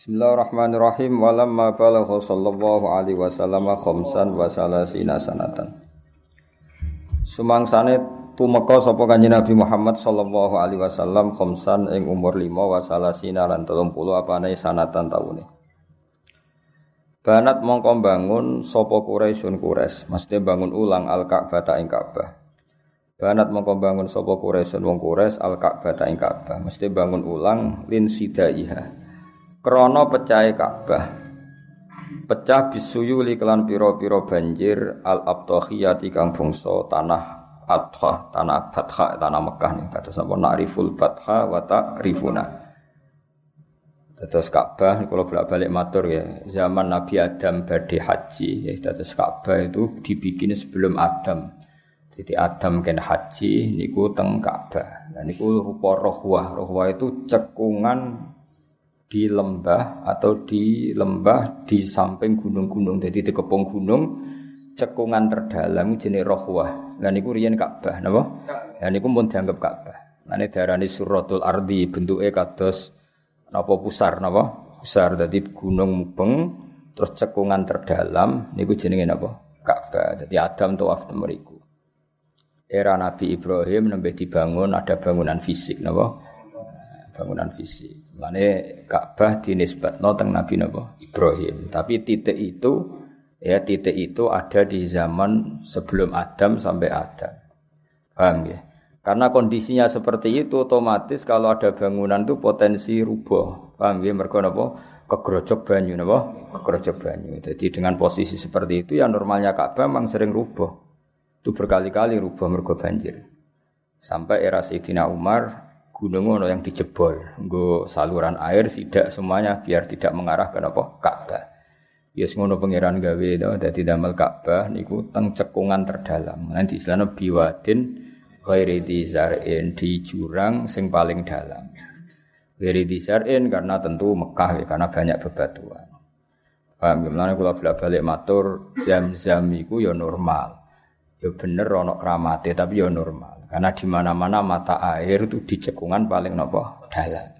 Bismillahirrahmanirrahim. Walamma balagha sallallahu alaihi wasallam khamsan wa salasina sanatan. Sumangsane tumeka sapa Kanjeng Nabi Muhammad sallallahu alaihi wasallam khamsan ing umur 5 wa salasina lan 30 apane sanatan taune. Banat mongko bangun sapa Quraisyun Quraisy, mesti bangun ulang Al-Ka'bah ing Ka'bah. Banat mongko bangun sapa Quraisyun wong Quraisy Al-Ka'bah ing Ka'bah, mesti bangun ulang lin sidaiha Krono pecah Ka'bah. Pecah bisuyuli kelan piro-piro banjir al abtahiyati kang bangsa tanah Adha, tanah Batha, tanah Mekah nih. Kata sapa na'riful Batha wa ta'rifuna. Terus Ka'bah kalau bolak-balik matur ya, zaman Nabi Adam badhe haji ya terus Ka'bah itu dibikin sebelum Adam. Jadi Adam kan haji niku teng Ka'bah. Nah niku rupa rohwah. Rohwah itu cekungan di lembah atau di lembah di samping gunung-gunung. Jadi di kepung gunung cekungan terdalam jenis rohwah. Dan niku riyen Ka'bah, napa? Dan niku pun dianggap Ka'bah. Ini darani suratul ardi bentuknya kados napa pusar napa? Pusar dadi gunung mubeng terus cekungan terdalam niku jenenge napa? Ka'bah. Jadi Adam tawaf mriku. Era Nabi Ibrahim nembe dibangun ada bangunan fisik napa? Bangunan fisik. Mane Ka'bah dinisbatno teng Nabi napa? Ibrahim. Tapi titik itu ya titik itu ada di zaman sebelum Adam sampai Adam. Paham ya? Karena kondisinya seperti itu otomatis kalau ada bangunan itu potensi rubuh. Paham ya? Mergo napa? Kegrojok banyu napa? Kegrojok banyu. Jadi dengan posisi seperti itu ya normalnya Ka'bah memang sering rubuh. Itu berkali-kali rubuh mergo banjir. Sampai era Sayyidina Umar gunung ono yang dijebol, nggo saluran air tidak semuanya biar tidak mengarah ke apa Ka'bah. Ya ngono pangeran gawe to dadi damel Ka'bah niku teng cekungan terdalam. Nanti istilahnya biwadin ghairi dizar'in di jurang sing paling dalam. Ghairi dizar'in karena tentu Mekah ya karena banyak bebatuan. Paham gimana kula balik matur zam-zam iku ya normal. Ya bener ono kramate tapi ya normal. Karena di mana-mana mata air itu di cekungan paling nopo dalam.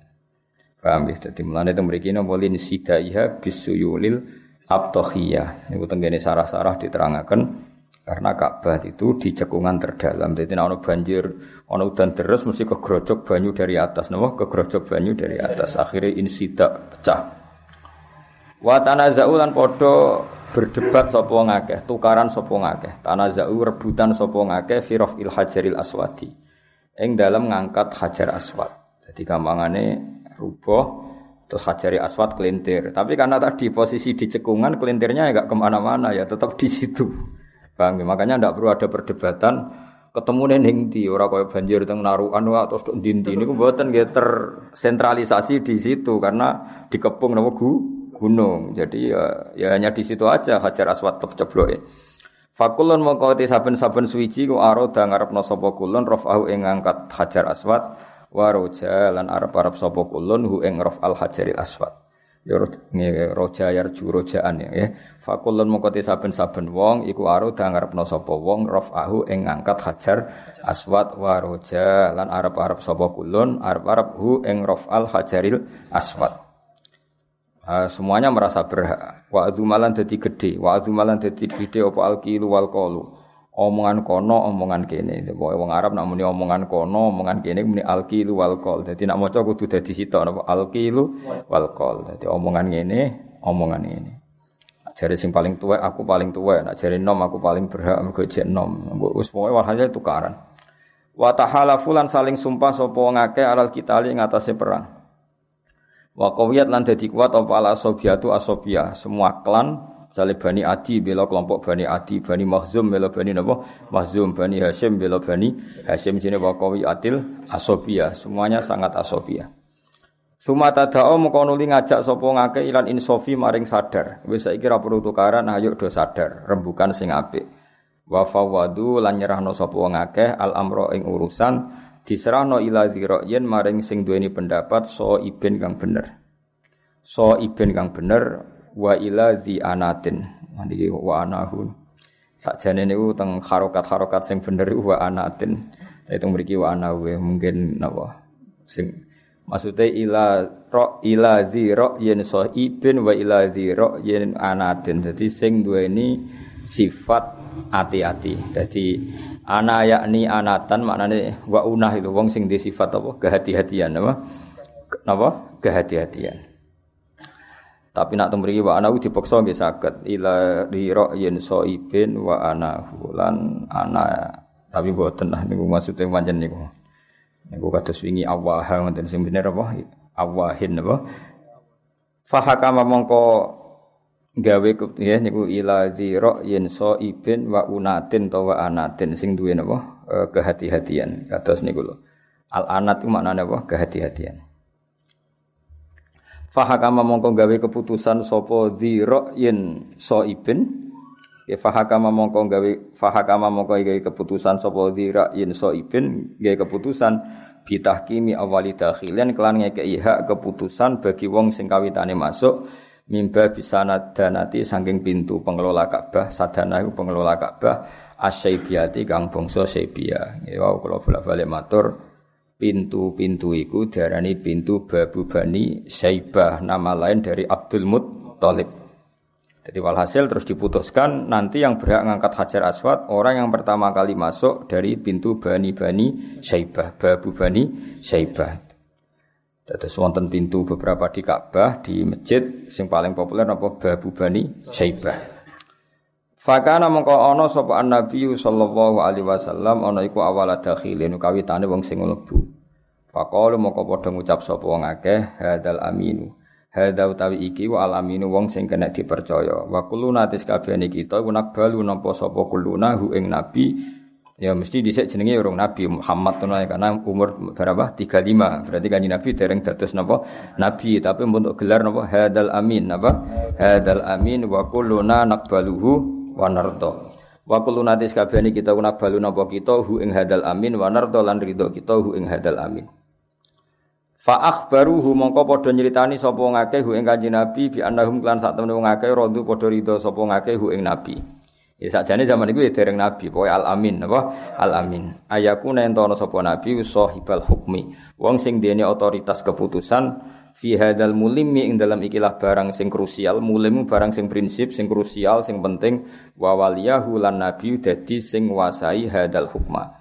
Paham ya? Jadi mulanya itu mereka nopo lin sidaiha bisuyulil abtohiyah. Ini tenggene sarah-sarah diterangkan karena Ka'bah itu di cekungan terdalam. Jadi ono banjir, ono udan terus mesti kegrojok banyu dari atas, nopo kegrojok banyu dari atas. Akhirnya insida pecah. Wa tanaza'u padha berdebat sapa ngakeh, tukaran sapa ngakeh. Tanaza'u rebutan sapa ngakeh fi il hajaril aswadi. Ing dalam ngangkat hajar aswad. Jadi gampangane rubuh terus hajari aswad kelintir. Tapi karena tadi posisi di cekungan kelintirnya enggak ke mana-mana ya tetap di situ. Bang, makanya tidak perlu ada perdebatan ketemu ning di ora banjir teng narukan wa terus ndi-ndi niku mboten nggih tersentralisasi di situ karena dikepung nama gu gunung. Jadi ya, ya hanya di situ aja Hajar Aswad ya. Fakulun mongko saben-saben suwiji ku aroda ngarepno sapa kulun rafahu ing ngangkat Hajar Aswad wa roja lan arep-arep sapa kulun hu ing rafal Hajaril Aswad. Ya roja yarju rojaan ya. ya. Fakulun mongko saben-saben wong iku aroda ngarepno sapa wong rafahu ing ngangkat Hajar Aswad wa roja lan arep-arep sapa kulun arep-arep hu ing rafal Hajaril Aswad. Uh, semuanya merasa berhak. Wa malan dadi gede, wa malan dadi gede apa alqilu wal qalu. Omongan kono, omongan kene. Pokoke wong Arab nak muni omongan kono, omongan kene muni alqilu wal qal. Dadi nak maca kudu dadi sitok napa alqilu wal qal. Dadi omongan ngene, omongan ini. Jari sing paling tua, aku paling tua. Nak jari nom, aku paling berhak mergo jek nom. Wis pokoke walhasil tukaran. Wa tahalafulan saling sumpah sapa ngake alal kitali ngatasé perang. Wa qawiyat lan dadi kuat apa ala asobiatu asobia. Semua klan misalnya Bani Adi bela kelompok Bani Adi, Bani Mahzum bela Bani napa? Mahzum, Bani Hashim bela Bani Hashim sini wa qawiyatil asobia. Semuanya sangat asobia. Sumata da'o mengkono ngajak sapa ilan insofi maring sadar. Wis saiki ra perlu tukaran ayo do sadar, rembukan sing apik. Wa fawadu lan nyerahno sapa al amro ing urusan diserahno ila yen maring sing duweni pendapat so iben kang bener. So iben kang bener wa ila zi anatin. Niki wa anahu. Sakjane niku teng harokat-harokat sing bener wa anatin. Itu mriki wa anahu mungkin napa sing Maksudnya ila ro ila ziro yen so ibin wa ila ziro yen anatin. Jadi sing dua ini sifat hati-hati. Jadi ana yakni anatan maknane wa unah itu wong sing di apa kehati-hatian apa? Napa? Kehati-hatian. Tapi nak temriki wa ana dipaksa nggih saged ila rira yen so ibin wa ana lan ana tapi boten lah niku maksude pancen niku. Niku kados wingi awah ngoten sing bener apa? Awahin apa? Fahakama mongko gawe ya niku ila zira yen ibin wa unatin to wa anatin sing duwe napa e, kehati-hatian kados niku lho. Al anat itu maknane apa? Kehati-hatian. Fahakama mongko gawe keputusan sapa dzira yen saibin ya fahakama mongko gawe fahakama mongko gawe keputusan sapa dzira yen saibin gawe keputusan bitahkimi awali dakhilan kelan ngekeki hak keputusan bagi wong sing kawitane masuk mimba bisa nadanati saking pintu pengelola Ka'bah sadana iku pengelola Ka'bah asyaibiyati kang bangsa Saibia ya kula bolak-balik matur pintu-pintu iku diarani pintu Babu Bani Syaibah, nama lain dari Abdul Muttalib. Jadi walhasil terus diputuskan nanti yang berhak ngangkat Hajar Aswad orang yang pertama kali masuk dari pintu Bani Bani Syaibah, Babu Bani Syaibah. Terus wonten pintu beberapa di Ka'bah, di masjid sing paling populer apa Babu Bani Syaibah. Fakana mongko ana sapa Nabi sallallahu alaihi wasallam ana iku awal dakhilin kawitane wong sing mlebu. Faqalu mongko padha ngucap sapa wong akeh hadal aminu. Hadza utawi iki wa al aminu wong sing kena dipercaya. Wa kuluna tis kabehane kita iku nakbalu nampa sapa kuluna hu ing nabi Ya mesti dhisik jenenge urung Nabi Muhammad ngono karena umur berapa? 35. Berarti kan Nabi dereng dados napa? Nabi, tapi untuk gelar napa? Hadal amin napa? Hadal amin wa kulluna naqbaluhu wa nardo. Wa kullu natis kabehane kita kuna balu napa kita hu ing hadal amin wa nardo lan ridho kita hu ing hadal amin. Fa akhbaruhu mongko padha nyritani sapa ngake hu ing kanjeng Nabi bi annahum klan sak temene wong akeh rodu padha ridho sapa ngake hu ing Nabi. Ya sakjane zaman iku ya dereng nabi, pokoke al amin apa? Al amin. Ayaku nentono sapa nabi sahibal hukmi. Wong sing dene otoritas keputusan fi hadal mulimi ing dalam ikilah barang sing krusial. Mulim barang sing prinsip sing krusial sing penting. Wa waliyahu lan nabi dadi sing wasai hadal hukma.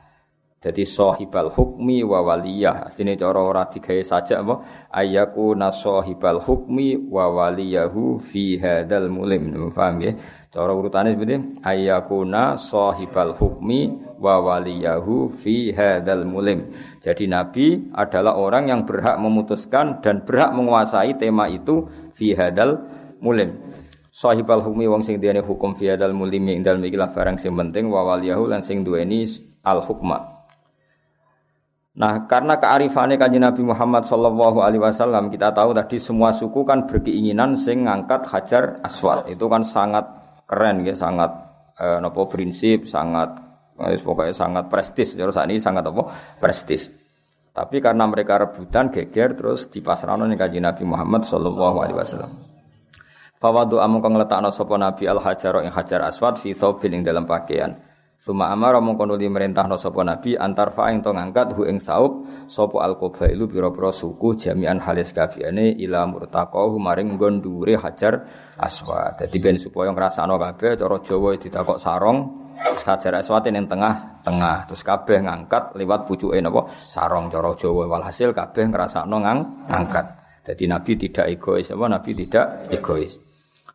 Jadi sahibal hukmi wa waliyah. Artinya cara ora digawe saja apa? Ayaku nasahibal hukmi wa waliyahu fi hadal mulim. Paham ya cara urutane seperti ayakuna sahibal hukmi wa waliyahu fi hadal mulim. Jadi nabi adalah orang yang berhak memutuskan dan berhak menguasai tema itu fi hadal mulim. Sahibal hukmi wong sing diane hukum fi hadal mulim ing dalem ikilah barang sing penting wa waliyahu lan sing duweni al hukma. Nah, karena kearifannya kanjeng Nabi Muhammad Shallallahu Alaihi Wasallam, kita tahu tadi semua suku kan berkeinginan sing ngangkat hajar aswad. Itu kan sangat keren, ya, sangat eh, nopo prinsip, sangat eh, pokoknya sangat prestis. Saat ini sangat apa? Prestis. Tapi karena mereka rebutan, geger, terus di pasrano nih kanjeng Nabi Muhammad Shallallahu Alaihi Wasallam. Fawadu amung kang letakno Nabi al hajar ing hajar aswad fi thawbin ing dalam pakaian. Suma amara mongko nuli merintahno sapa nabi antar fa ing to ngangkat hu ing saub sapa al qabailu pira-pira suku jami'an halis kafiane ila murtaqahu maring nggon dhuwure hajar aswad. Dadi ben supaya ngrasakno kabeh cara Jawa ditakok sarong terus hajar aswad ning tengah tengah terus kabeh ngangkat liwat pucuke napa sarong cara Jawa walhasil kabeh ngrasakno ngang ngangkat. Jadi Nabi tidak egois, apa Nabi tidak egois.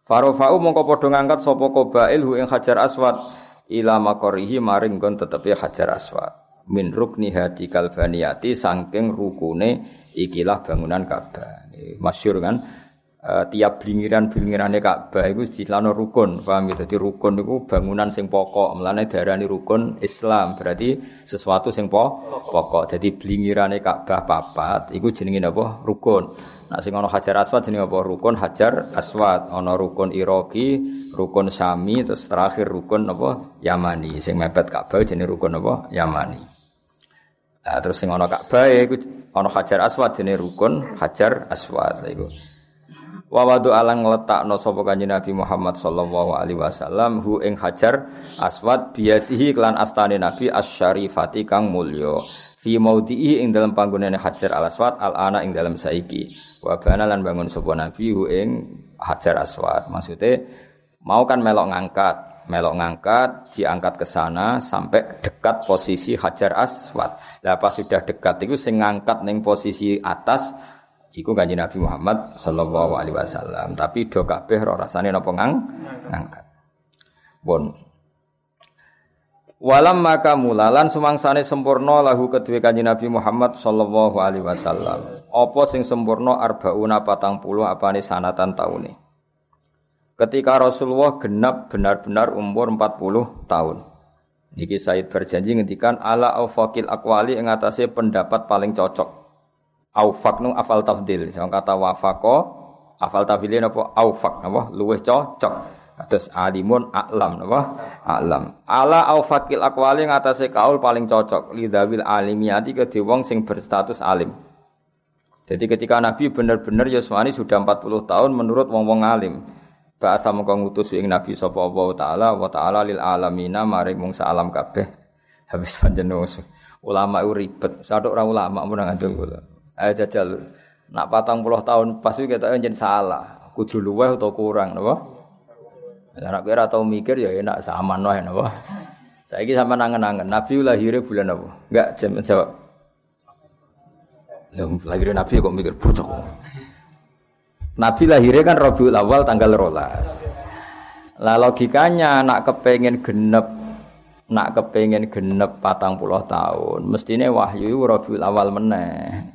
Farofau mongko padha ngangkat sapa qabail hu ing hajar aswad ila makorihi maring gon tetepi hajar aswad. Min rukni hati kalbaniyati sangking rukune ikilah bangunan Ka'bah. Masyur kan e, tiap blingiran-blingirane Ka'bah iku istilahno rukun paham ya dadi rukun iku bangunan sing pokok melane darani rukun Islam berarti sesuatu sing pokok dadi blingirane Ka'bah papat iku jenenge napa rukun Nah sing ana Hajar Aswad jenenge apa? Rukun Hajar Aswad. Ana rukun Iraki, rukun Sami, terus terakhir rukun apa? Yamani. Sing mepet Ka'bah jenenge rukun apa? Yamani. Nah, terus sing ana Ka'bah iku ana Hajar Aswad jenenge rukun Hajar Aswad iku. Wa wadu alang ngletakno sapa Kanjeng Nabi Muhammad sallallahu alaihi wasallam hu ing Hajar Aswad biyadihi kelan astane Nabi asyarifati kang mulya. Fi maudhi'i ing dalam panggonane Hajar Al Aswad al ana ing dalam saiki. Wa bana lan bangun sapa nabi ing Hajar Aswad. Maksudnya mau kan melok ngangkat melok ngangkat diangkat ke sana sampai dekat posisi Hajar Aswad. Lah pas sudah dekat itu sing ngangkat ning posisi atas iku kanjeng Nabi Muhammad sallallahu alaihi wasallam tapi do kabeh ora rasane napa ngang ngangkat bon Walam maka mulalan sumangsane sempurna lahu kedue kanjeng Nabi Muhammad sallallahu alaihi wasallam. Apa sing sempurna arbauna patang puluh apane sanatan taune. Ketika Rasulullah genap benar-benar umur 40 tahun. Niki Said berjanji ngendikan ala aufakil akwali atase pendapat paling cocok. Aufak nu afal tafdil. Sing kata wafaqo afal tafdilin apa aufak apa luwih cocok. Atas alimun a'lam napa? A'lam. Ala au fakil aqwali ngatasé kaul paling cocok lidawil alimiyati ke wong sing berstatus alim. Jadi ketika Nabi benar-benar Yuswani sudah 40 tahun menurut wong-wong alim. Bahasa mengko ngutus ing Nabi sapa Allah taala wa taala lil alamina maring wong alam kabeh. Habis panjenengan ulama ribet. Satu orang ulama mun ngandung kula. Ayo jajal nak patang puluh tahun pas iki ketok yen salah. Kudu luweh atau kurang napa? Anak kira tau mikir ya enak sama wae napa. Saiki sampean nangen-nangen Nabi lahirnya bulan apa? Enggak jawab. Lah lahirnya Nabi kok mikir bocok. Nabi lahirnya kan Rabiul Awal tanggal rolas. Lah logikanya nak kepengen genep nak kepengen genep patang puluh tahun mestinya wahyu Rabiul Awal meneh.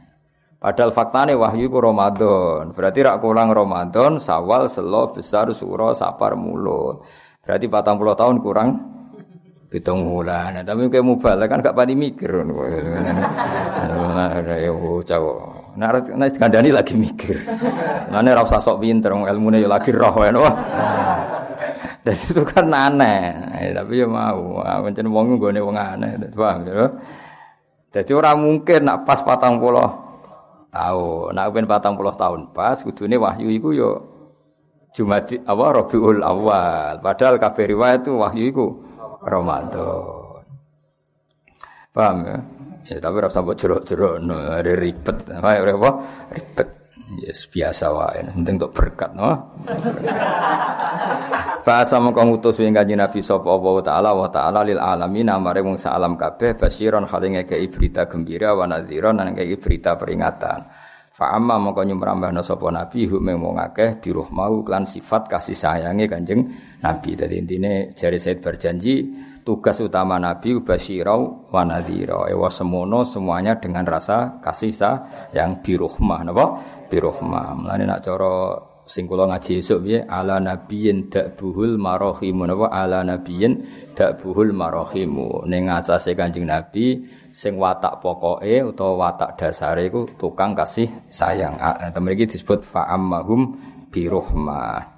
Padahal faktane wahyu ku Ramadan. Berarti rak kurang Ramadan, Sawal, Selo, Besar, Suro, Sapar, Mulut. Berarti 40 tahun kurang pitung bulan. Nah, tapi kayak mubal kan gak pati mikir. Nah, ya cowok. Nah, nah kandani lagi mikir. Nah, ini rasa sok pinter, ilmunya ya lagi roh ya, Dan itu kan aneh. Nah, tapi ya mau, mencari wong nih wong aneh, paham ya? Jadi orang mungkin nak pas patang puluh tahun. Nak ben 40 tahun pas kudune wahyu iku yo Jumat apa Rabiul Awal. Padahal kabeh riwayat itu wahyu iku Ramadan. Paham ya? Ya tapi rasa mbok jerok-jerok no, ada ribet. Apa apa? Ribet. Yes, biasa wae, penting untuk berkat, no. Bahasa mengko ngutus ing kanjeng Nabi sapa Allah taala wa taala lil alamin amare wong salam kabeh basiron hale ngekeki berita gembira wa nadhiron lan ngekeki berita peringatan. Fa amma mengko nyumrambahna sapa Nabi hum wong akeh diruh mau klan sifat kasih sayange Kanjeng Nabi. Dadi intine jari Said berjanji tugas utama Nabi basirau wa. Ewa semono semuanya dengan rasa kasih sayang biruhmah napa? Biruhmah. Mulane nak cara sing kula ngaji esuk piye ala nabiyyin dakbuhul marahimu napa ala nabiyyin dakbuhul marahimu ning atase Kanjeng Nabi sing watak pokoke utawa watak dasare iku tukang kasih sayang. Temen iki disebut fa'ammahum biruhmah.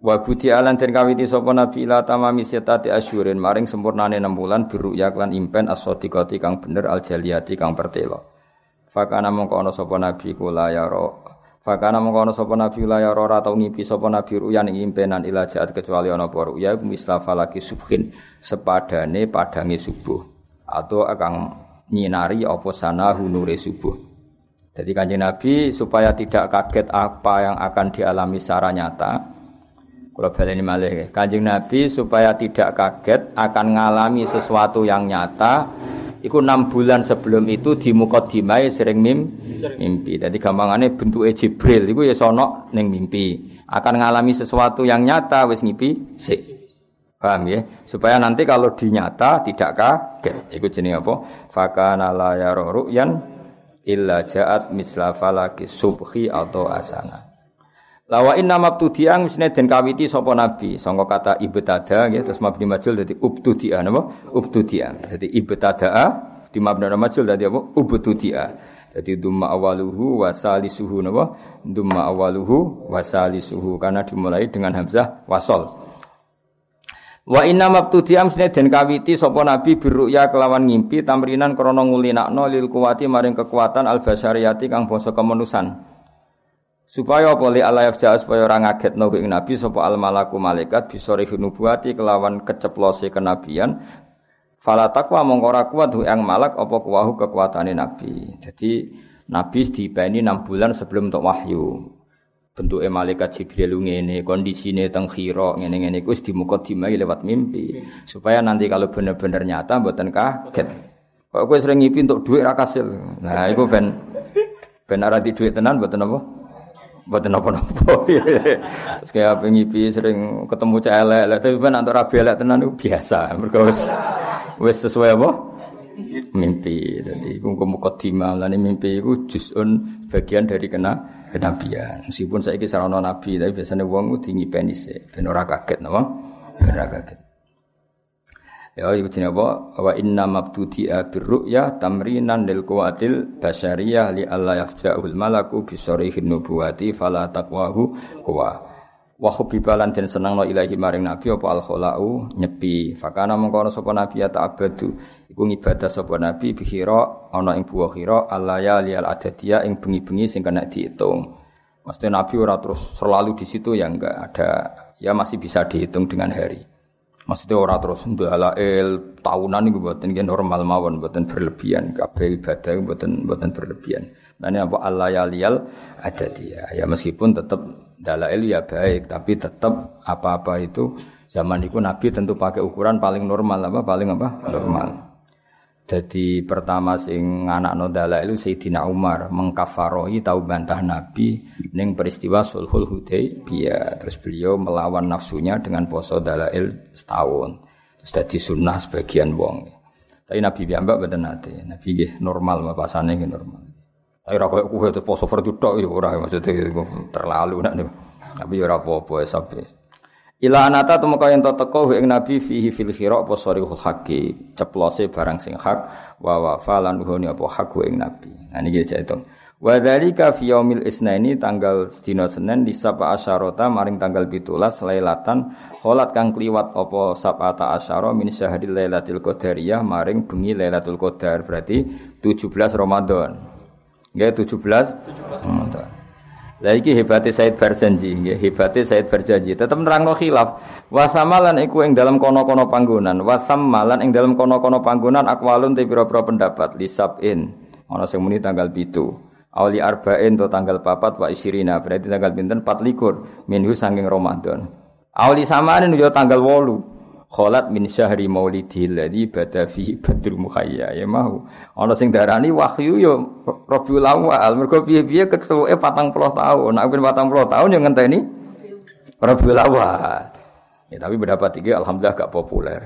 Wa buti alan den kawiti sapa nabi ila tamami setati asyurin maring sempurnane 6 bulan biru yaklan impen as-sadiqati kang bener al jaliyati kang pertelo. Fakana mongko ana sapa nabi kula ya ro. Fakana mongko ana sapa nabi la ya ora tau sapa nabi ruyan ing impenan ila jaat kecuali ana apa ruya mislafa lagi subhin sepadane padange subuh atau akan nyinari apa sana hunure subuh. Jadi kanjeng Nabi supaya tidak kaget apa yang akan dialami secara nyata, kalau baleni malih Kanjeng Nabi supaya tidak kaget akan mengalami sesuatu yang nyata Iku enam bulan sebelum itu di mukadimah sering mim, mimpi. Jadi gampangannya bentuk Jibril itu ya sono neng mimpi. Akan mengalami sesuatu yang nyata wis ngipi si. Paham ya? Supaya nanti kalau dinyata tidak kaget. Iku jenis apa? Fakana la ru'yan illa ja'at misla falaki subhi atau asana. Lawa inna mabtudian mestine den kawiti sapa nabi? Sangka kata ibtada nggih terus mabni majul dadi ubtudia napa? Ubtudia. Dadi ibtada di mabna majul dadi apa? Ubtudia. Dadi dumma awaluhu wa salisuhu napa? Dumma awaluhu wa salisuhu. Karena dimulai dengan hamzah wasol. Wa inna mabtudiam sine den kawiti sapa nabi birruya kelawan ngimpi tamrinan krana ngulinakno lil kuwati maring kekuatan al basyariyati kang basa kemanusan supaya apa Allah yafja supaya ora ngagetno ing nabi sapa al malaku malaikat bisa nubuati kelawan keceplose kenabian Fala takwa mongko yang malak apa kuwahu kekuatane nabi. Jadi nabi dipeni 6 bulan sebelum untuk wahyu. Bentuke malaikat Jibril ngene, kondisine teng khira ngene-ngene iku wis dimukadimai lewat mimpi. Supaya nanti kalau bener-bener nyata mboten kaget. Kok kowe sering ngipi untuk duit ra kasil. Nah, iku ben ben ora di duit tenan mboten apa? Mboten apa-apa. Terus kayak pengipi sering ketemu cah elek, tapi ben antar rabi tenan itu biasa. Mergo wis sesuai apa? Mimpi. Jadi iku mukadimah lan mimpi iku juz'un bagian dari kena kenabian. Meskipun saya kisah ono nabi, tapi biasanya wong tinggi penis ben ora kaget napa? Ben kaget. Ya iku jenenge apa? Wa inna mabtudi birru'ya tamrinan lil quwatil basyariyah li alla yafja'ul malaku bi sarihin nubuwati fala taqwahu kuwa wa khubibalan den senengno ilahi maring nabi apa al khalau nyepi. Fakana mengko ana sapa nabi ya ta'abadu iku ngibadah sapa nabi bihira ana ing buah khira alaya li al adadiyah ing bengi-bengi sing kena dihitung Maksudnya Nabi ora terus selalu di situ ya enggak. Ada ya masih bisa dihitung dengan hari. Maksudnya ora terus ndalail tahunan iku mboten nggih normal mawon mboten berlebihan kabeh ibadah mboten mboten berlebihan. Nah ini apa Allah ya ada dia. Ya meskipun tetap dalail ya baik tapi tetap apa-apa itu zaman itu Nabi tentu pakai ukuran paling normal apa paling apa normal. Jadi pertama sing anak no dalail Sayyidina Umar mengkafarohi tahu bantah Nabi ning peristiwa Sulhul Hudaybiyah. Terus beliau melawan nafsunya dengan poso dalail setahun. Terus jadi sunnah sebagian wong. Tapi Nabi biambak betul nate. Nabi gih normal bapasane gih normal. Tapi ora koyo itu poso fardu tok ya ora maksudnya terlalu nak Tapi ya ora apa-apa sampai. Ila anata tu kaya ento teko ing nabi fihi fil khira apa sarihul ceplose barang sing hak wa wa falan huni apa hak ing nabi. Nah niki itu. Wa dzalika fi yaumil isnaini tanggal dina Senin di sapa asyarota maring tanggal 17 lailatan kholat kang kliwat apa sabata asyara min syahril lailatul qadariyah maring bengi lailatul qadar berarti 17 Ramadan. Nggih 17 Ramadan. Lah iki hebate Said Barjanji, nggih hebate Said Barjanji. Tetep nerangno khilaf. Wasamalan iku ing dalam kono-kono panggonan, wasamalan ing dalam kono-kono panggonan akwalun te pira-pira pendapat lisabin. Ana sing muni tanggal 7. Awli arba'in to tanggal papat wa isirina berarti tanggal pinten 24 minhu saking Ramadan. Awli samanin yo tanggal 8 kholat min syahri maulidil ladzi bada fi badrul mukhayya. Ya mau. Ana sing darani wahyu yo Rabiul Awal. Mergo piye-piye ketuke 40 tahun. Nek ben 40 tahun yo ngenteni Rabiul Awal. Ya tapi pendapat iki alhamdulillah gak populer.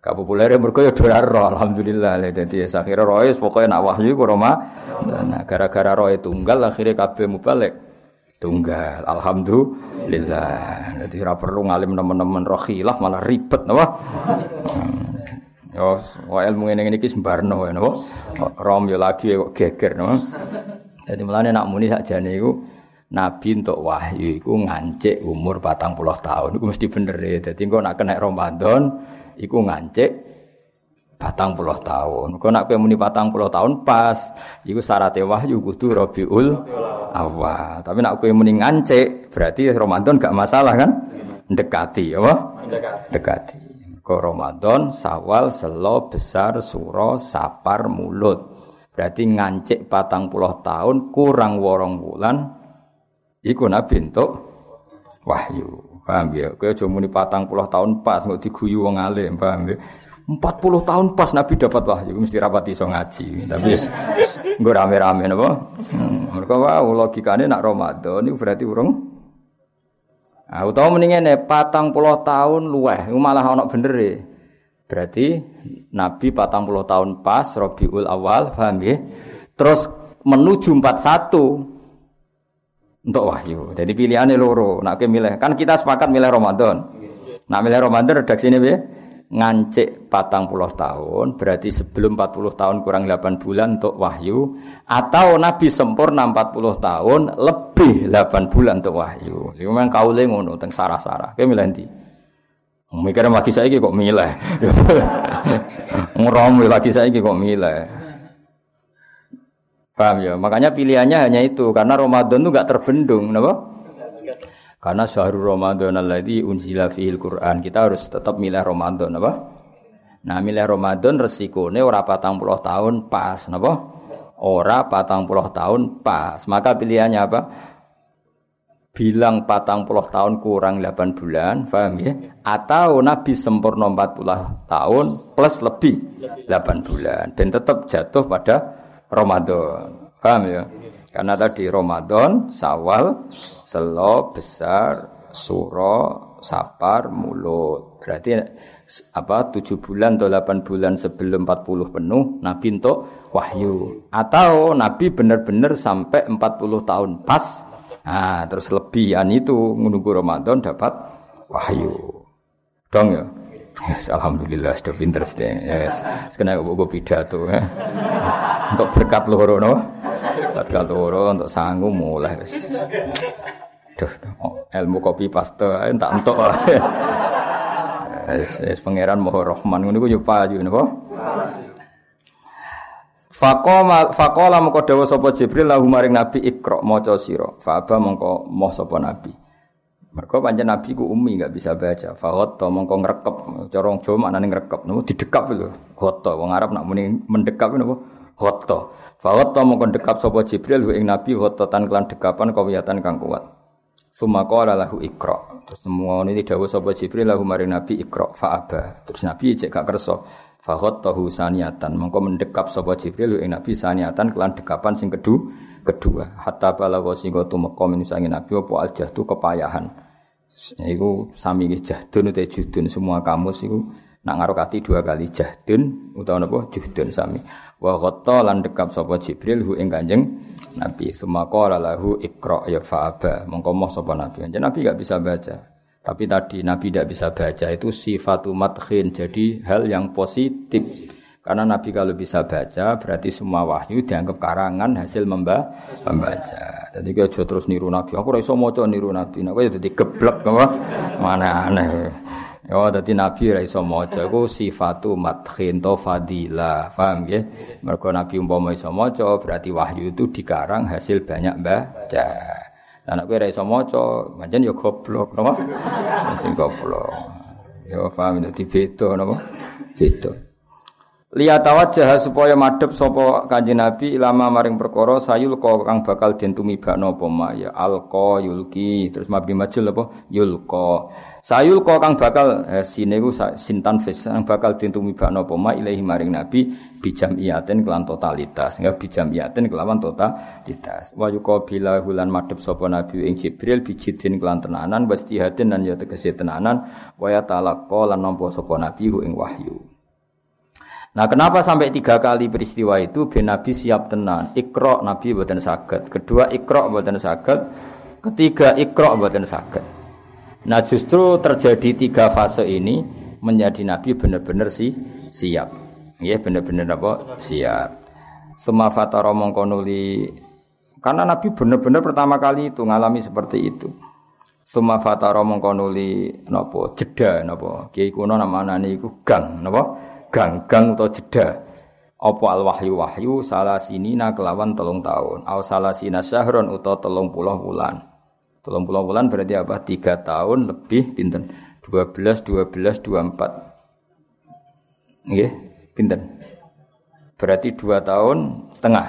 Gak populer ya mergo yo dolar alhamdulillah. Dadi akhire rois pokoke nak wahyu ku Roma nah gara-gara roe tunggal akhirnya kabeh mubalik tunggal. Alhamdulillah. Jadi ora perlu ngalim teman-teman khilaf malah ribet napa? Yo wa ilmu ngene iki sembarno napa? Rom yo lagi kok geger napa? Jadi mulane nak muni sakjane iku Nabi untuk wahyu iku ngancik umur patang puluh tahun. Iku mesti bener ya jadi engko nak kena Ramadan iku ngancik patang puluh tahun. Kau nak kau muni patang puluh tahun pas, iku syarat wahyu kudu Rabiul awal. Tapi nak kau muni ngance, berarti Ramadan gak masalah kan? Dekati, apa? Dekati. Kau Ramadan, Sawal, Selo, Besar, Suro, Sapar, Mulut. Berarti ngancik patang puluh tahun kurang worong bulan. Iku nabi untuk wahyu. Paham ya? Kau cuma muni patang puluh tahun pas, nggak diguyu wong alim, paham ya? 40 tahun pas Nabi dapat wahyu mesti rapati iso ngaji. Tapi nggo rame-rame napa? Hmm, mergo wow logikane nak Ramadan niku berarti urung Ah utawa mendingan patang puluh tahun luweh, malah ana bener e. Berarti Nabi patang puluh tahun pas Rabiul Awal, paham ya? Terus menuju 41 untuk wahyu. Jadi pilihannya loro. Nak milih, kan kita sepakat milih Ramadan. Nak milih Ramadan redaksi ini ya ngancik patang puluh tahun berarti sebelum 40 tahun kurang 8 bulan untuk wahyu atau Nabi sempurna 40 tahun lebih 8 bulan untuk wahyu. Itu memang kaule ngono teng sarah-sarah. Kayak milih nanti mikir lagi saya kok milih. Ngerom lagi saya kok milih. Paham ya? Makanya pilihannya hanya itu karena Ramadan itu gak terbendung kenapa karena syahrul Ramadan alladzi unzila fihil Quran. Kita harus tetap milih Ramadan apa? Nah, milih Ramadan resikone ora patang puluh tahun pas, napa? Ora patang puluh tahun pas. Maka pilihannya apa? Bilang patang puluh tahun kurang 8 bulan, paham ya? Atau Nabi sempurna 40 tahun plus lebih 8 bulan. Dan tetap jatuh pada Ramadan. Paham ya? Karena tadi Ramadan, Sawal, Selo, Besar, Suro, Sapar, Mulut. Berarti apa tujuh bulan atau delapan bulan sebelum 40 penuh Nabi untuk wahyu. Atau Nabi benar-benar sampai 40 tahun pas. Nah terus lebihan itu menunggu Ramadan dapat wahyu. Dong ya? Yes, Alhamdulillah sudah pinter sih yes. Sekarang gue pidato ya. untuk berkat loro no? Berkat loro untuk sanggup mulai Duh, ilmu kopi paste tak entuk Es pangeran Maha Rahman ngono iku yo payu napa? Faqama faqala mengko dawuh sapa Jibril lahu maring Nabi Iqra maca sira. Fa aba mengko moh sapa Nabi. Mergo pancen Nabi ku umi enggak bisa baca. Faqata mengko ngrekep cara Jawa maknane ngrekep napa didekap lho. Ghata wong Arab nak muni mendekap napa? Ghata. Faqata mengko dekap sapa Jibril ing Nabi ghotatan kelan dekapan kawiyatan kang kuat. Sumaqala lahu ikra. Terus semua ini dawuh sapa Jibril lahu maring Nabi ikra fa aba. Terus Nabi cek gak kersa. Fa tahu saniatan. Mongko mendekap sapa Jibril ing Nabi saniatan kelan dekapan sing kedua kedua. Hatta balagha sing tumeka min sange Nabi apa al jahdu kepayahan. Iku sami jahdun utawa judun semua kamus iku nak ngarokati dua kali jahdun utawa napa juhdun sami. Wa ghatta lan dekap sapa Jibril hu ing Kanjeng Nabi qala lahu ikra ya fa'aba mongko moh sapa Nabi jadi Nabi gak bisa baca tapi tadi Nabi tidak bisa baca itu sifatu madkhin jadi hal yang positif karena Nabi kalau bisa baca berarti semua wahyu dianggap karangan hasil memba membaca. Jadi kita terus niru Nabi. Aku raiso maca niru Nabi. Nah, ya jadi geblek apa? Mana aneh. Ya dadi nabi ra iso maca iku sifatu madkhin to fadilah. Paham nggih? Mergo nabi umpama iso maca berarti wahyu itu dikarang hasil banyak baca. Lah nek kowe ra iso maca, pancen ya goblok, napa? Pancen goblok. Ya paham dadi beda napa? Beda. Lihat wajah supaya madep sapa kanjeng Nabi ilama maring perkara sayul kang bakal den tumibakno apa ya alqa yulki terus mabni majul apa? Yulqa. Sayul kang bakal eh, sine ku sintan fis kang bakal den tumibakno apa ma? Ilahi maring Nabi bijam iaten kelan totalitas. Ya bijam iaten kelawan totalitas. Wa yuqabila hulan madep sapa Nabi ing Jibril bijidin kelan tenanan wastihatin lan ya tegese tenanan. Wa ya talaqqa lan nampa sapa Nabi ing wahyu Nah kenapa sampai tiga kali peristiwa itu ben Nabi siap tenan. Ikro Nabi buatan sakit. Kedua ikro buatan sakit. Ketiga ikro buatan sakit. Nah justru terjadi tiga fase ini menjadi Nabi benar-benar sih siap. Ya benar-benar apa? Siap. Semua fatara mongkonuli karena Nabi benar-benar pertama kali itu ngalami seperti itu. Semua fatara mongkonuli nopo jeda nopo kiai kuno nama nani iku gang nopo ganggang atau jeda? Apa al wahyu wahyu salah sinina kelawan telung tahun? Au salah sina syahron atau telung puluh bulan? Telung puluh bulan berarti apa? Tiga tahun lebih pinten? Dua belas dua belas dua empat. Pinten? Berarti dua tahun setengah.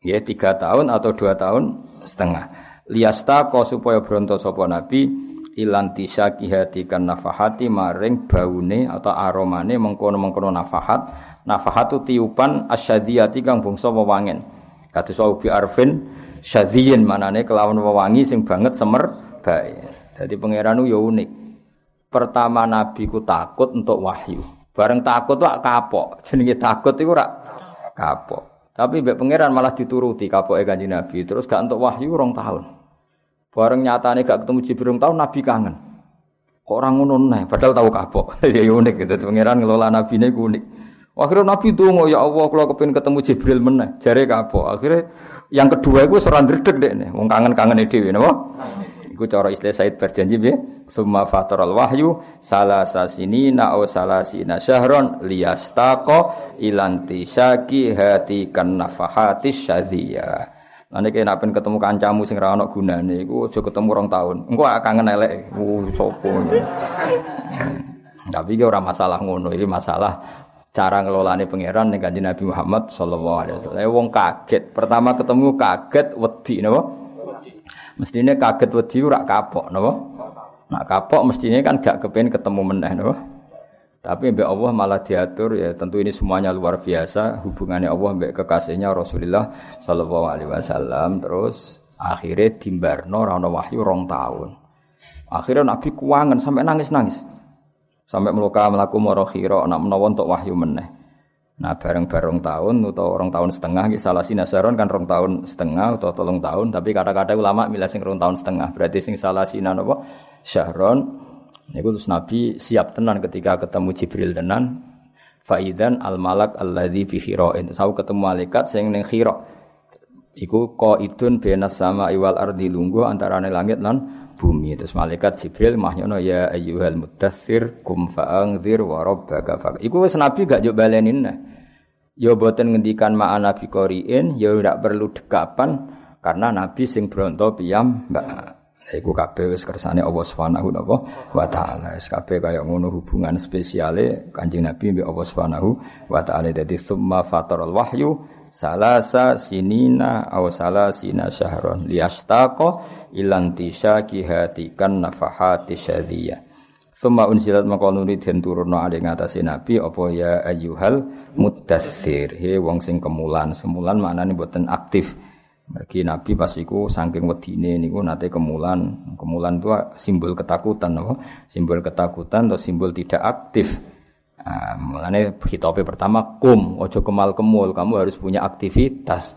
Ya tiga tahun atau dua tahun setengah. Liasta kau supaya bronto sopo nabi ilanti syakihati kan nafahati maring baune atau aromane mengkono-mengkono nafahat nafahat itu tiupan asyadiyati kang bangsa wewangen. Kados bi arfin syadiyin manane kelawan wewangi sing banget semer bae. Dadi pangeran yo unik. Pertama nabi ku takut untuk wahyu. Bareng takut wak kapok. Jenenge takut iku ora kapok. Tapi mbek pangeran malah dituruti kapoke kanjeng nabi. Terus gak untuk wahyu rong tahun Bareng nyatane gak ketemu Jibril tahun Nabi kangen. Kok orang ngono nih, padahal tahu kapok. ya unik gitu. Pangeran ngelola Nabi ini unik. Akhirnya Nabi tunggu ya Allah kalau kepin ketemu Jibril meneh, jare kapok. Akhirnya yang kedua seorang dredeg deh nih, wong kangen-kangen dhewe napa? Iku cara istilah Said berjanji ya. Summa fataral wahyu salasa sinina au salasina syahron liyastaqa ilanti syaki hati kan nafahati nek nek ben ketemu kancamu sing ora ana gunane iku aja ketemu rong tahun. Engko kangen elek. Uh sapa. Tapi iki ora masalah ngono, iki masalah cara ngelolane pangeran ning Kanjeng Nabi Muhammad sallallahu alaihi wasallam. Wong kaget, pertama ketemu kaget wedi napa? Mestine kaget wedi ora kapok napa? Nak kapok mestinya kan gak kepen ketemu meneh napa? Tapi mbak Allah malah diatur ya tentu ini semuanya luar biasa. Hubungannya Allah mbak kekasihnya Rasulullah Shallallahu Alaihi Wasallam. Terus akhirnya timbarno rano wahyu rong tahun. Akhirnya Nabi kuangan sampai nangis nangis sampai meluka melaku moro khiro nak menawa untuk wahyu meneh. Nah bareng bareng tahun atau orang tahun setengah salah sinasaron kan rong tahun setengah atau tolong tahun tapi kata-kata ulama milah sing rong tahun setengah. Berarti sing salah sinan apa syahron Niku terus Nabi siap tenan ketika ketemu Jibril tenan. Faidan al malak alladzi bi khirain. Sau ketemu malaikat sing ning khira. Iku qaidun benas sama iwal ardi lungguh antarane langit lan bumi. Terus malaikat Jibril mahnyono ya ayyuhal mudaththir kum fa'anzir wa rabbaka fa. Iku wis Nabi gak yo balenin. Ya boten ngendikan ma'a nabi qoriin, ya ndak perlu dekapan karena nabi sing bronto piyam mbak Iku kabeh wis kersane Allah Subhanahu wa taala. Kabeh kaya ngono hubungan spesiale Kanjeng Nabi mbek Allah Subhanahu wa taala. Dadi summa fataral wahyu salasa sinina aw salasina syahron liyastaqa ilan tisaki hatikan nafahati syadiyah. Summa unsilat maqaluni den turunno ali ngatasi Nabi apa ya ayyuhal mudaththir. He wong sing kemulan. Semulan maknane boten aktif. Mergi Nabi pas iku saking wedine niku nate kemulan. Kemulan itu simbol ketakutan apa? Simbol ketakutan atau simbol tidak aktif. Nah, mulane khitabe pertama kum, ojo kemal kemul, kamu harus punya aktivitas.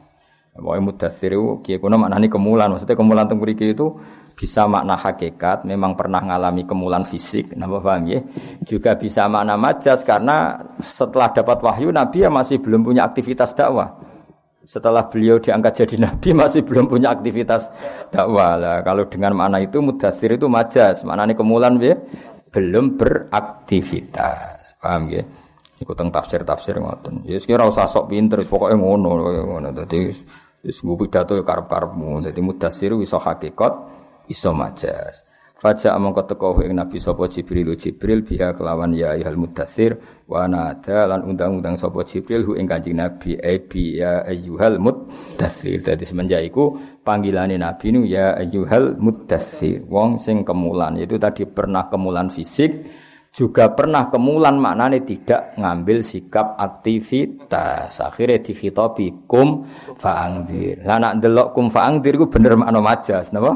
Pokoknya mudathir itu kiai kuno maknani kemulan. Maksudnya kemulan teng itu bisa makna hakikat, memang pernah ngalami kemulan fisik, napa paham ya? Juga bisa makna majas karena setelah dapat wahyu Nabi ya masih belum punya aktivitas dakwah setelah beliau diangkat jadi nabi masih belum punya aktivitas dakwah lah. Kalau dengan makna itu mudasir itu majas, maknanya kemulan ya belum beraktivitas. Paham ya? Ikut teng tafsir-tafsir ngoten. Ya sekira usah sok pinter, pokoknya ngono ngono. Dadi wis nggo pidato ya karep-karepmu. Dadi mudasir iso hakikat, iso majas. Faja amang keteko ing Nabi sapa Jibril Jibril biha kelawan ya ayyuhal mudaththir wa nada lan undang-undang sapa Jibril hu ing Kanjeng Nabi abi ya ayyuhal mudaththir. Dadi semenjak iku panggilane Nabi nu ya ayyuhal mudaththir. Wong sing kemulan itu tadi pernah kemulan fisik juga pernah kemulan maknane tidak ngambil sikap aktivitas akhirnya dikhitabi kum fa'angdir lah nak delok kum fa'angdir itu bener makna majas napa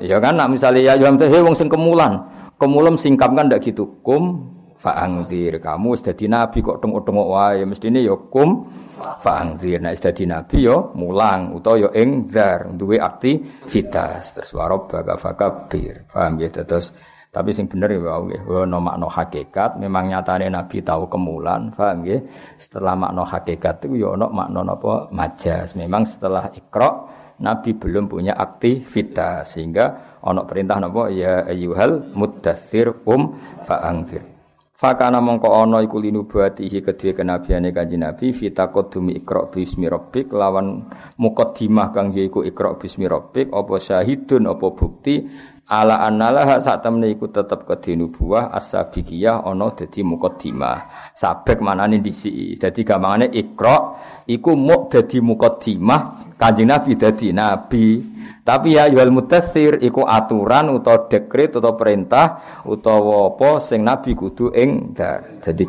Ya kan nak misalnya ya Yuham teh wong sing kemulan. Kemulam singkap kan ndak gitu. Kum fa'angdir. Kamu sudah di nabi kok tengok-tengok wae. Mestine ya kum. Fa'angdir. Nek sudah di nabi ya mulang utawa ya engdar. Duwe aktivitas. Terus warabbaka fakabir. Paham ya terus tapi sing bener ya wae ono makna hakikat. Memang nyatane nabi tahu kemulan. Paham ya setelah makna hakikat itu ya ono makna napa? Majas. Memang setelah ikra Nabi belum punya aktivitas sehingga ono perintah napa? Ya ayyuhal muddatsir um fa'angzir. Fakana mongko ono iku linubuatihi kedue kenabiane kanjeng Nabi fitaqaddumi ikra bismi rabbik lawan mukaddimah kang yaiku ikra bismi rabbik apa syahidun apa bukti ala annalah sak temne iku tetep kedhe nubuah as-sabiqiyah ana dadi mukaddimah. Sabek manane disi. Dadi gampangane ikra iku muk dadi mukaddimah Kanjeng Nabi dadi nabi. Tapi ya yuhal mutathir iku aturan utawa dekret utawa perintah utawa apa sing nabi kudu ing Jadi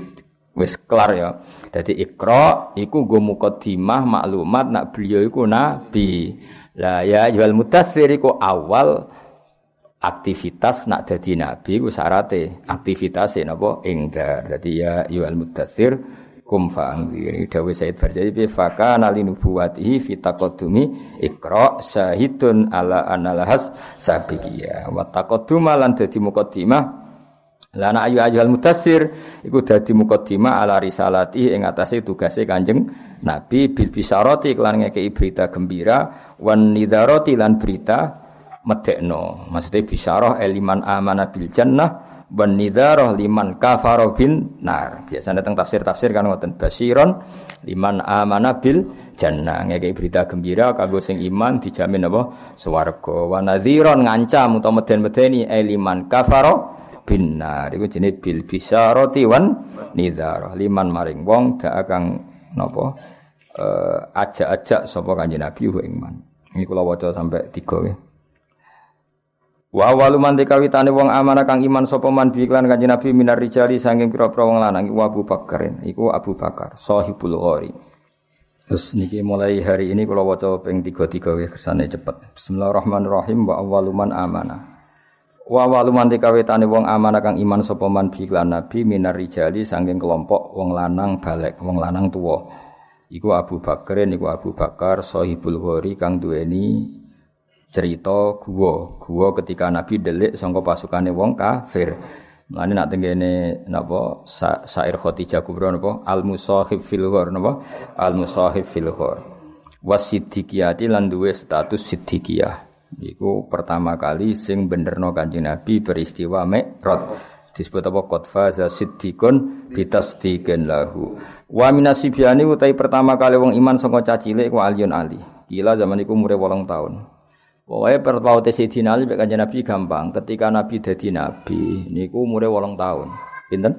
wis kelar ya. Jadi ikra iku nggo mukadimah maklumat nak beliau iku nabi. Lah ya yuhal mutathir iku awal aktivitas nak dadi nabi ku syarate aktivitas napa ing dar. Dadi ya yuhal mutathir kum fa'angzir dawuh Said Barjali bi fakana linubuwatihi fi taqaddumi ikra syahidun ala analahas sabiqiyah. Wa taqadduma lan dadi muqaddimah. Lana ayu ayyuhal mutassir iku dadi muqaddimah ala risalati ing atase tugase Kanjeng Nabi. Bil bisarati kelan ngekeki berita gembira. Wan nidharati lan berita medekno. Maksudnya bisyarah eliman amana bil jannah wan nidharah liman kafara bin nar. Biasanya tentang tafsir-tafsir kan ngoten. Basiron liman amana bil jannah. Ngekei berita gembira kanggo sing iman dijamin apa? Swarga. Wa nadhiron ngancam utawa meden-medeni eh liman kafara binar iku jenenge bil bisyarati wan nidhar liman maring wong dak kang napa? Uh, ajak-ajak sapa kanjeng Nabi ing man ini kula waca sampai 3 ya Wa awalu man kawitane wong amanah kang iman sapa man bi kanjeng Nabi minar rijali saking pira-pira wong lanang iku Abu Bakar. Iku Abu Bakar, sahibul ghari. Terus niki mulai hari ini kalau waca ping tiga-tiga ya kersane cepet. Bismillahirrahmanirrahim wa awalu man amanah. Wa awalu man kawitane wong amanah kang iman sapa man bi Nabi minar rijali saking kelompok wong lanang balik, wong lanang tuwa. Iku Abu Bakar, niku Abu Bakar sahibul ghari kang duweni cerita gua. Gua ketika Nabi delik sangka pasukane wong kafir. Mulane nak tengene napa? Sa, sair Khadijah kubra napa? Al musahib fil ghor napa? Al musahib fil ghor. Wasiddiqiyati lan duwe status siddiqiyah. Iku pertama kali sing benerno Kanjeng Nabi peristiwa Mi'raj. Disebut apa? Qad faza siddiqun bitasdiqin lahu. Wa minasibiani utai pertama kali wong iman saka cacilik ku Aliun Ali. Kila zaman iku umure 8 tahun Pokoknya perpaute Sayyidina Ali mek Nabi gampang. Ketika Nabi dadi nabi niku umure 8 tahun. Pinten?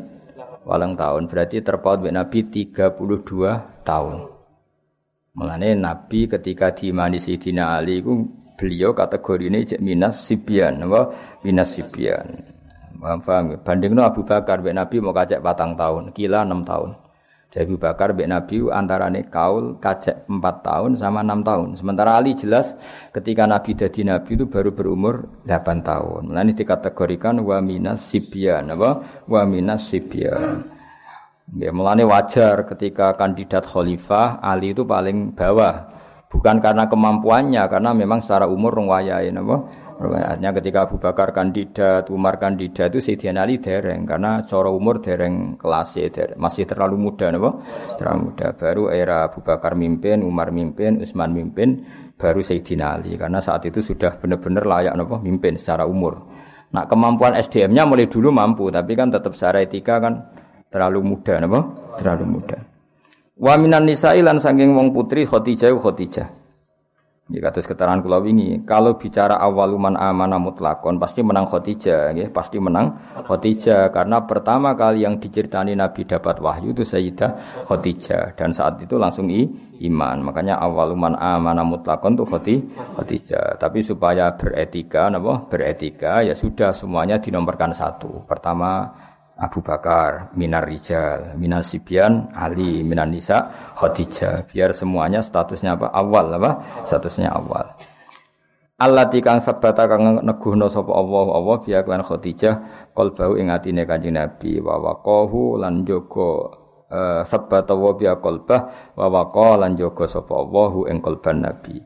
8 tahun. Berarti terpaut mek Nabi 32 tahun. Mulane Nabi ketika diimani Sayyidina Ali iku beliau kategori ini cek minas sibian, apa? Minas sibian. Paham, paham. Bandingno Abu Bakar mek Nabi mau kacek patang tahun, kila 6 tahun. Jadi Abu Bakar bin Nabi antarane kaul kacek 4 tahun sama 6 tahun. Sementara Ali jelas ketika Nabi jadi Nabi itu baru berumur 8 tahun. Ini dikategorikan wa minas apa? Wa minas sibyan. Ya, mulane wajar ketika kandidat khalifah Ali itu paling bawah. Bukan karena kemampuannya, karena memang secara umur rong wayahe napa? Artinya ketika Abu Bakar kandidat, Umar kandidat itu Sayyidina Ali dereng karena cara umur dereng kelas dereng. masih terlalu muda napa? Terlalu muda. Baru era Abu Bakar mimpin, Umar mimpin, Utsman mimpin, baru Sayyidina Ali karena saat itu sudah benar-benar layak napa? mimpin secara umur. Nah, kemampuan SDM-nya mulai dulu mampu, tapi kan tetap secara etika kan terlalu muda napa? Terlalu muda. Wa minan nisa'i lan saking wong putri Khadijah Khadijah. Ya kados keterangan kula wingi, kalau bicara awaluman amana mutlakon pasti menang Khadijah, nggih, pasti menang Khadijah karena pertama kali yang diceritani Nabi dapat wahyu itu Sayyidah Khadijah dan saat itu langsung i, iman. Makanya awaluman amana mutlakon itu Khadijah. Tapi supaya beretika napa? Beretika ya sudah semuanya dinomorkan satu. Pertama Abu Bakar, minar rijal, minar sibyan, Ali, minar nisa, Khadijah. Biar semuanya statusnya apa? Awal apa? Statusnya awal. Allah tikang sabata kang neguhno sapa Allah Allah biya lan Khadijah qalbahu ing atine Kanjeng Nabi wa waqahu lan jaga uh, sabata wa biya qalbah wa waqa lan jaga sapa Allah ing qalban Nabi.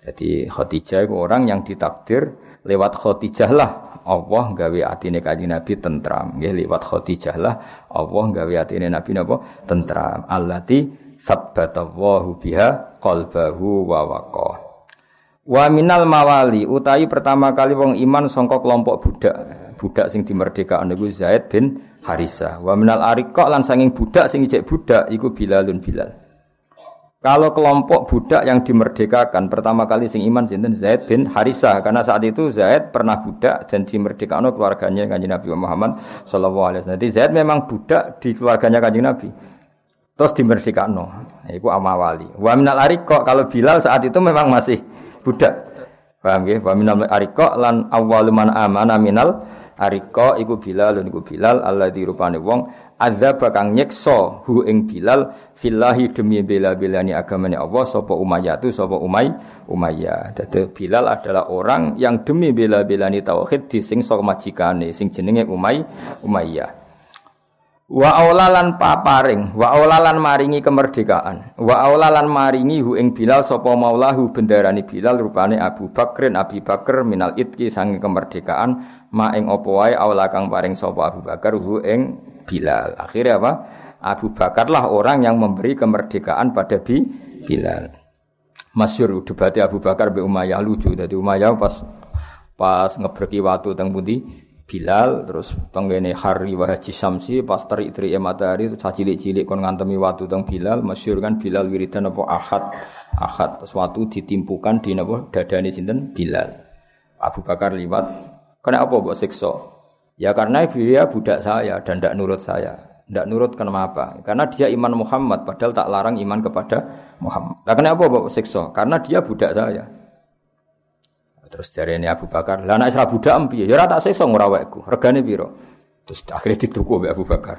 Jadi Khadijah itu orang yang ditakdir lewat Khadijah lah Allah gawe atine kanjeng Nabi tentram. Nggih liwat Khadijah lah Allah gawe atine Nabi napa tentram. Allati sabbatallahu biha qalbahu wa waqah. Wa minal mawali utawi pertama kali wong iman sangka kelompok budak. Budak sing dimerdekakan niku Zaid bin Harisah. Wa minal ariqa lan sanging budak sing ijek budak iku Bilalun Bilal. Kalau kelompok budak yang dimerdekakan pertama kali sing iman sinten Zaid bin Harisah karena saat itu Zaid pernah budak dan dimerdekakan keluarganya kanjeng Nabi Muhammad sallallahu alaihi wasallam. Jadi Zaid memang budak di keluarganya kanjeng Nabi. Terus dimerdekakan. Iku amawali. Wa minal ariqa kalau Bilal saat itu memang masih budak. Paham nggih? Wa minal ariqa lan awwalu man amana minal ariqa iku Bilal iku Bilal alladzi rupane wong azab kang nyekso hu ing Bilal fillahi demi bela-belani agamanya Allah sapa Umayyah tu sapa Umay Umayyah. Dadi Bilal adalah orang yang demi bela-belani tauhid disingso majikane sing jenenge Umay Umayyah. Wa aulalan paparing, wa aulalan maringi kemerdekaan. Wa aulalan maringi hu ing Bilal sapa maulahu bendarani Bilal rupane Abu Bakrin Abi Bakar minal itki sange kemerdekaan ma ing apa wae paring sapa Abu Bakar hu ing Bilal. Akhirnya apa? Abu Bakar lah orang yang memberi kemerdekaan pada Bi Bilal. Masyur debatnya Abu Bakar be Umayyah lucu. Jadi Umayyah pas pas ngebreki waktu teng pundi? Bilal terus tenggene hari wa haji samsi pas terik-terik matahari itu cilik-cilik kon ngantemi waktu teng Bilal. Masyur kan Bilal wiridan apa? Ahad. Ahad. Sesuatu ditimpukan di napa dadane sinten? Bilal. Abu Bakar liwat. Kena apa mbok siksa Ya karena dia budak saya dan tidak nurut saya. Tidak nurut kenapa? Karena dia iman Muhammad, padahal tak larang iman kepada Muhammad. Nah, kenapa Bapak siksa? Karena dia budak saya. Terus dari ini Abu Bakar, lah anak Isra budak empi, ya rata siksa ngurawekku. Regane biro. Terus akhirnya dituku Abu Bakar.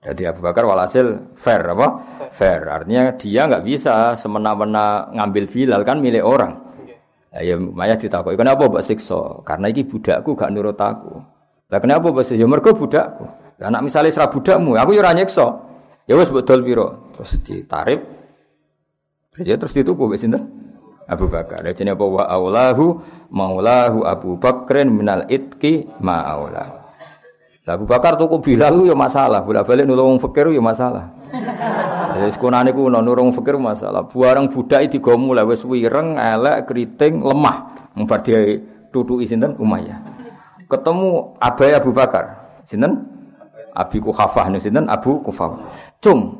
Jadi Abu Bakar walhasil fair apa? Fair. Artinya dia nggak bisa semena-mena ngambil Bilal kan milik orang. Ya, ya Maya ditakut. Kenapa mbak siksa? Karena ini budakku gak nurut aku. Lah kenapa bos? Ya mergo budakku. Lah anak misalnya serah budakmu, aku yo ora nyekso. Ya wis betul piro. Terus ditarif. Ya terus dituku wis sinten? Abu Bakar. Ya jenenge apa wa aulahu maulahu Abu Bakrin minal itki ma aulah. Abu Bakar tuku Bilal yo masalah, bola-balik nulung fakir yo masalah. Ya sekunane ku nulung fakir masalah. Budak digo mulai wis wireng, elek, keriting, lemah. Mbar dia tutuki sinten Umayyah ketemu Abai Abu Bakar. Sinten? Abi Kuhafah nih sinten Abu Kuhafah. Cung.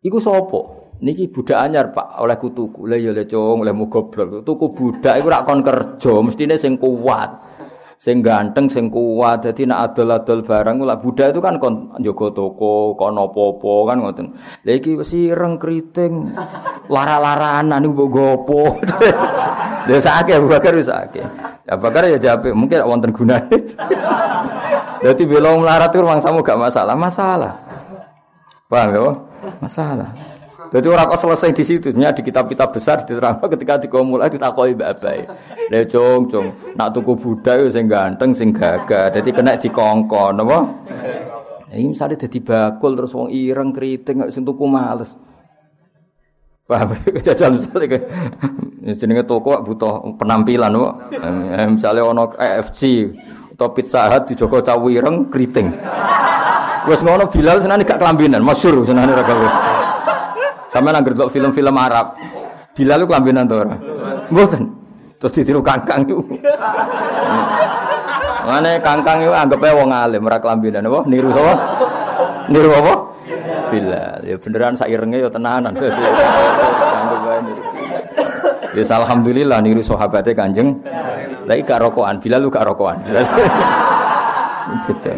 Iku sapa? Niki budak anyar Pak oleh kutuku. Lah ya le cung, oleh mu goblok. Tuku budak iku rak kon kerja, mestine sing kuat. Sing ganteng, sing kuat. Dadi nek adol-adol barang lah budak itu kan kon njogo toko, kon apa-apa kan ngoten. Lah iki wis ireng kriting. Lara-laranan iku mbok gopo. Lha sakake Abu Bakar wis sakake. Ya bakar ya jawab, mungkin wonten gunane. Jadi belum melarat ruang samu gak masalah, masalah. Paham ya? Masalah. Jadi orang kok selesai di situ, di kitab-kitab besar diterang ketika mulai ditakoi mbak bae. Le cung cung, nak tuku budak yo sing ganteng, sing gagah, jadi kena dikongkon, apa? Ini misalnya jadi bakul terus wong ireng keriting sing tuku males. Paham? Jajal misalnya jenenge toko butuh penampilan kok. Eh, misalnya ono AFC atau Pizza Hut di Joko Cawireng keriting. Wes ngono Bilal senane gak kelambinan, masyhur senane ra. Sama nang ngerti film-film Arab. Bilal lu kelambinan to ora? Mboten. Terus ditiru kangkang itu. Mane kangkang itu anggapnya wong alim ora kelambinan apa? Niru sapa? Niru apa? Bilal. Ya beneran sak irenge ya tenanan. Ya alhamdulillah niru sahabatnya Kanjeng. Lah iki rokokan, Bilal lu gak rokokan. Gitu.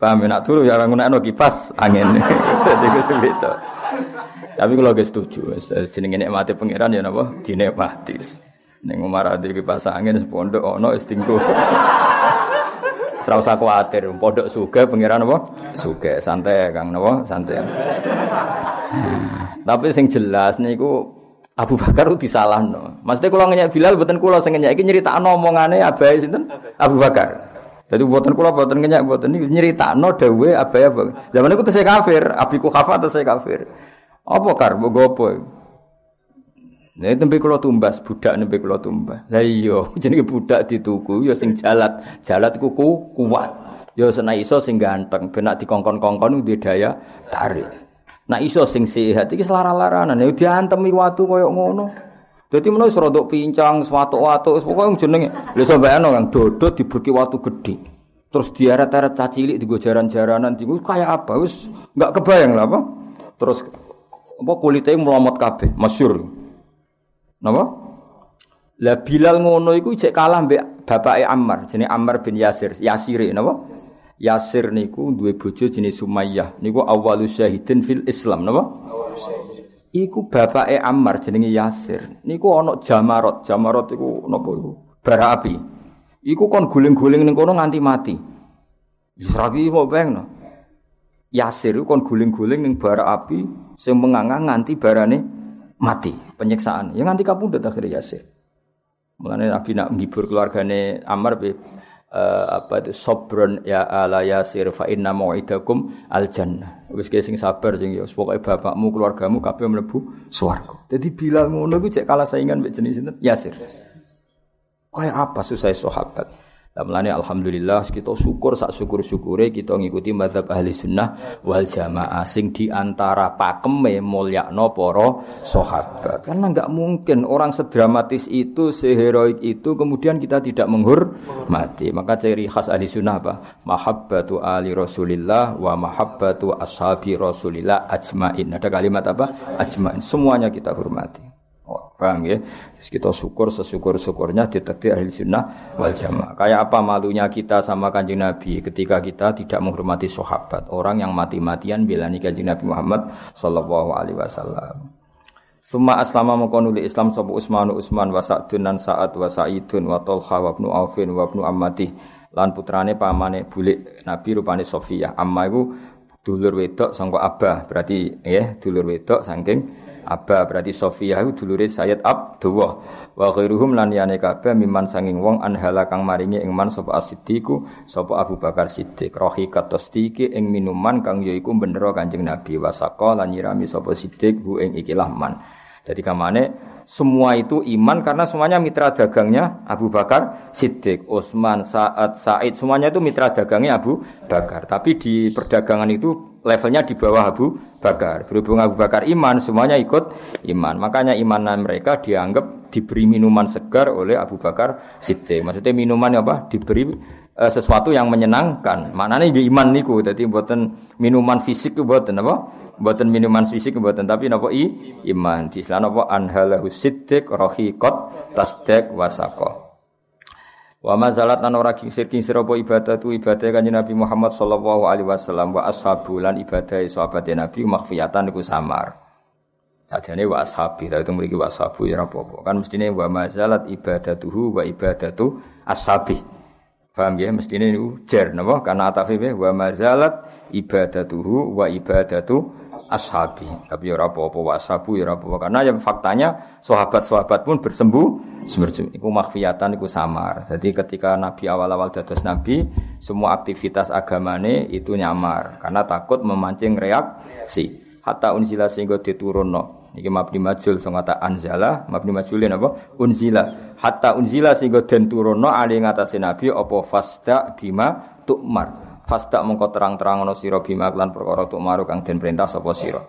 Paham ya, nak turu ya orang ngunakno kipas angin. Dadi ku sebito. Tapi kalau gak setuju, jenenge nikmati pangeran ya napa? Dinikmati. Ning Umar ade kipas angin sepondok ono istingku. Ora usah kuwatir, pondok suge pangeran apa? Suge, santai Kang napa? Santai. Tapi sing jelas niku Abu Bakar itu disalahno. Maksudnya kalau ngeyak Bilal buatan kulo sing ngeyak iki nyeritakno omongane abai sinten? Abu Bakar. Jadi buatan kulo buatan ngeyak buatan ini nyeritakno dawe abai apa? Zaman itu saya kafir, abiku atau saya kafir. Apa kar? Mbok gopo? Nek tembe kula tumbas budak nembe kula tumbas. Lah iya, jenenge budak dituku ya sing jalat. Jalat kuku kuat. Ya sena iso sing ganteng, ben nak dikongkon-kongkon duwe daya tarik. Nak iso sing sehat iki selara-laranan ya diantemi watu koyo ngono. Dadi menawa rada pincang, swatu-watu, pokoke jenenge. Lha sampeyan yang dodot diberki watu gede. Terus diaret-aret cacilik di jaran-jaranan kayak apa? Wis enggak kebayang lah apa. Terus apa kulitnya melomot kabeh, masyhur. Napa? Lah Bilal ngono iku cek kalah mbek bapake Ammar, jenenge Ammar bin Yasir. Yasir napa? Yasir niku duwe bojo jenis Sumayyah. Niku awwalu syahidin fil Islam napa? Iku bapake Ammar jenenge Yasir. Niku ana Jamarot. Jamarot iku napa iku? Bara api. Iku kon guling-guling ning kono nganti mati. Wis rapi mau no. Yasir kon guling-guling ning bara api sing mengangang nganti barane mati penyiksaan. Yang nanti kapundhut akhirnya Yasir. Mulane Nabi nak menghibur keluargane Ammar be uh, apa itu sobron ya ala Yasir fa inna mau'idakum al jannah. Wis sing sabar sing ya pokoke bapakmu keluargamu kabeh mlebu swarga. Dadi bilang ngono iku cek kalah saingan mek jenis sinten? Yasir. Kayak apa susah sahabat? Mulane alhamdulillah kita syukur sak syukur-syukure kita ngikuti mazhab ahli sunnah wal jamaah sing di antara pakeme mulyakno para sahabat. Karena enggak mungkin orang sedramatis itu, seheroik itu kemudian kita tidak menghormati. Maka ciri khas ahli sunnah apa? Mahabbatu ali Rasulillah wa mahabbatu ashabi Rasulillah ajmain. Ada kalimat apa? Ajmain. Semuanya kita hormati. Paham ya? Terus kita syukur sesyukur-syukurnya ditakdir ahli sunnah wal jamaah. Kayak apa malunya kita sama kanjeng Nabi ketika kita tidak menghormati sahabat. Orang yang mati-matian belani kanjeng Nabi Muhammad sallallahu alaihi wasallam. Suma aslama mengkonuli Islam sopo Usmanu Usman wa Sa'dun nan Sa'ad wa Sa'idun wa Tolha wa Ibnu Aufin wa Ammati lan putrane pamane bulik Nabi rupane Sofia. Amma iku dulur wedok sangka Abah berarti ya dulur wedok saking Abba berarti Sofia itu dulure Sayyid Abdullah wa ghairuhum lan yane kabeh miman sanging wong anhala kang maringi ing man sapa As-Siddiqu sapa Abu Bakar Siddiq rohi katostiki ing minuman kang yaiku bendera Kanjeng Nabi wasaka lan nyirami sapa Siddiq hu ing ikilah man. Jadi kamane semua itu iman karena semuanya mitra dagangnya Abu Bakar Siddiq, Utsman, Sa'ad, Sa'id, semuanya itu mitra dagangnya Abu Bakar. Tapi di perdagangan itu levelnya di bawah Abu Bakar. Berhubung Abu Bakar iman, semuanya ikut iman. Makanya imanan mereka dianggap diberi minuman segar oleh Abu Bakar Siddiq. Maksudnya minuman apa? Diberi e, sesuatu yang menyenangkan. Maknanya di iman niku. Jadi buatan minuman fisik itu buatan apa? Buatan minuman fisik buatan tapi napa i iman. Di napa anhalahu siddiq rahiqat tasdek wasaqah. Wa mazalat lan ora kingsir kingsir apa ibadah tu ibadah kanjeng Nabi Muhammad sallallahu alaihi wasallam wa ashabu lan ibadah sahabat Nabi makhfiyatan iku samar. Sajane wa ashabi ta itu mriki wa ashabu ya apa Kan mestine wa mazalat ibadatuhu wa ibadatu ashabi. Paham ya mestine niku jar napa karena atafi wa mazalat ibadatuhu wa ibadatu ashabi. Tapi ya apa-apa wasabu ya ora apa karena yang faktanya sahabat-sahabat pun bersembuh sembuh. Iku makhfiyatan iku samar. Jadi ketika Nabi awal-awal dados nabi, semua aktivitas agamane itu nyamar karena takut memancing reaksi. Hatta unzila sehingga diturunno. Iki mabni majul sing kata anzala, mabni majulin apa? Unzila. Hatta unzila sehingga den turunno ali ngatasé nabi apa fasda bima tukmar. Fasta mengko terang-terang ono sira bima lan perkara tuk maru kang den perintah sapa sira.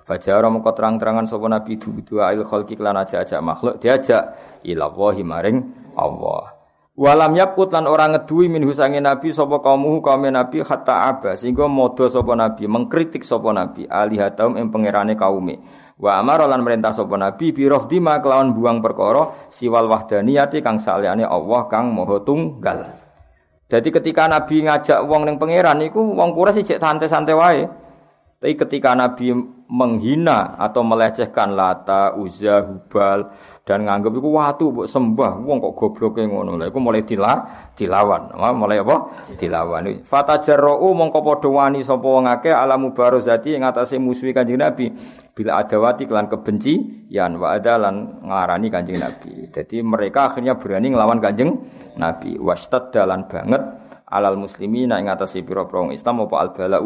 Fajara mengko terang-terangan sapa nabi du ail khalqi lan aja-aja makhluk diajak ila wahi maring Allah. Walam yaput lan orang ngedui min husange nabi sapa kaumuhu kaum nabi hatta aba sehingga modo sapa nabi mengkritik sapa nabi alihataum ing pangerane kaume. Wa amara lan merintah sapa nabi bi rafdima kelawan buang perkara siwal wahdaniyati kang saliyane Allah kang maha tunggal. Jadi ketika Nabi ngajak wong ning pangeran niku wong Quraisy cek santai-santai wae. Tapi ketika Nabi menghina atau melecehkan Lata, Uzza, Hubal dan nganggep iku watu mbok sembah, wong kok gobloke ngono. Lha iku mulai dila, dilawan. Mulai apa? Dilawan. Fatajarra'u mongko padha wani sapa wong akeh alamu barozati ing atase musuhi Kanjeng Nabi. Bila adawati kelan kebenci yan wa adalan ngarani Kanjeng Nabi. Jadi mereka akhirnya berani ngelawan Kanjeng Nabi wastad dalan banget alal muslimina ing atase pira-pira Islam apa al bala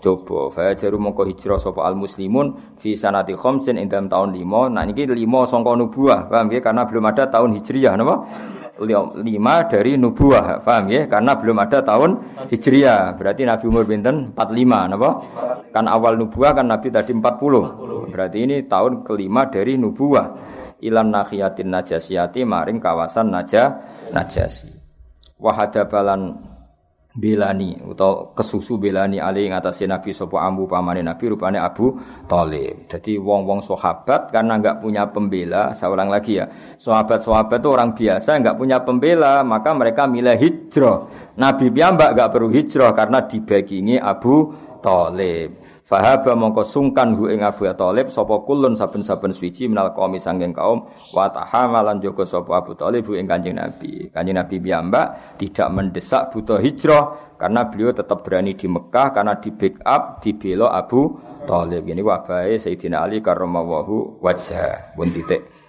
coba. Fa jaru mongko hijrah sapa al muslimun fi sanati khamsin ing dalam tahun 5 nah niki 5 sangka nubuah paham ya karena belum ada tahun hijriah napa? 5 dari nubuah paham ya karena belum ada tahun hijriah. Berarti Nabi umur pinten? 45 napa? Kan awal nubuah kan Nabi tadi 40 berarti ini tahun kelima dari nubuah. Ilan nahiyatin najasiyati maring kawasan naja najasi. Wahada balan belani atau kesusu belani ali ngatasi Nabi sopo ambu pamane Nabi rupane Abu Thalib. Jadi wong-wong sahabat karena nggak punya pembela, saya ulang lagi ya. Sahabat-sahabat itu orang biasa nggak punya pembela, maka mereka milih hijrah. Nabi piyambak nggak perlu hijrah karena dibagingi Abu Thalib. Fahaba mongko sungkan hu ing Abu sapa kulun saben-saben suci minal kaum sanging kaum wa tahamalan joko sapa Abu Thalib hu ing Kanjeng Nabi. Kanjeng Nabi piyambak tidak mendesak butuh hijrah karena beliau tetap berani di Mekah karena di backup dibela Abu Thalib. Ini wabahe Sayyidina Ali karramallahu wajah. Pun titik.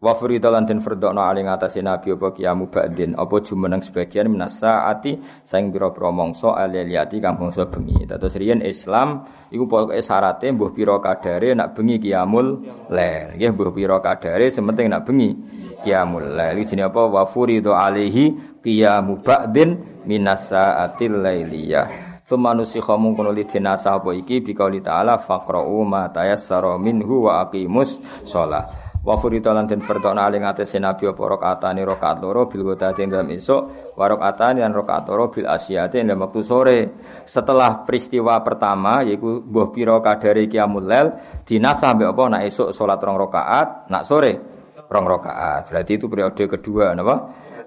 Wa furida lan den fardokno ali ngatasi nabi apa kiamu ba'din apa jumeneng sebagian ati saing pira-pira mangsa aliyati kang bangsa bengi. Dados riyen Islam iku pokoke syarate mbuh pira kadare nak bengi kiamul lail. Nggih mbuh pira kadare sementing nak bengi kiamul lail. Iki jenenge apa? Wa furida alaihi qiyamu ba'din minasaatil lailiyah. Semanusi kamu kono lidinasa apa iki bikauli ta'ala faqra'u ma tayassara minhu wa aqimus. Wa furita lan den fardona ing atase nabi apa rakaatane rakaat loro bil ghadati dalam esuk wa rakaatane lan rakaat loro bil asyati dalam waktu sore. Setelah peristiwa pertama yaiku mbuh pira kadare qiyamul lail dinasah mbek apa nak esuk salat rong rakaat, nak sore rong rakaat. Berarti itu periode kedua napa?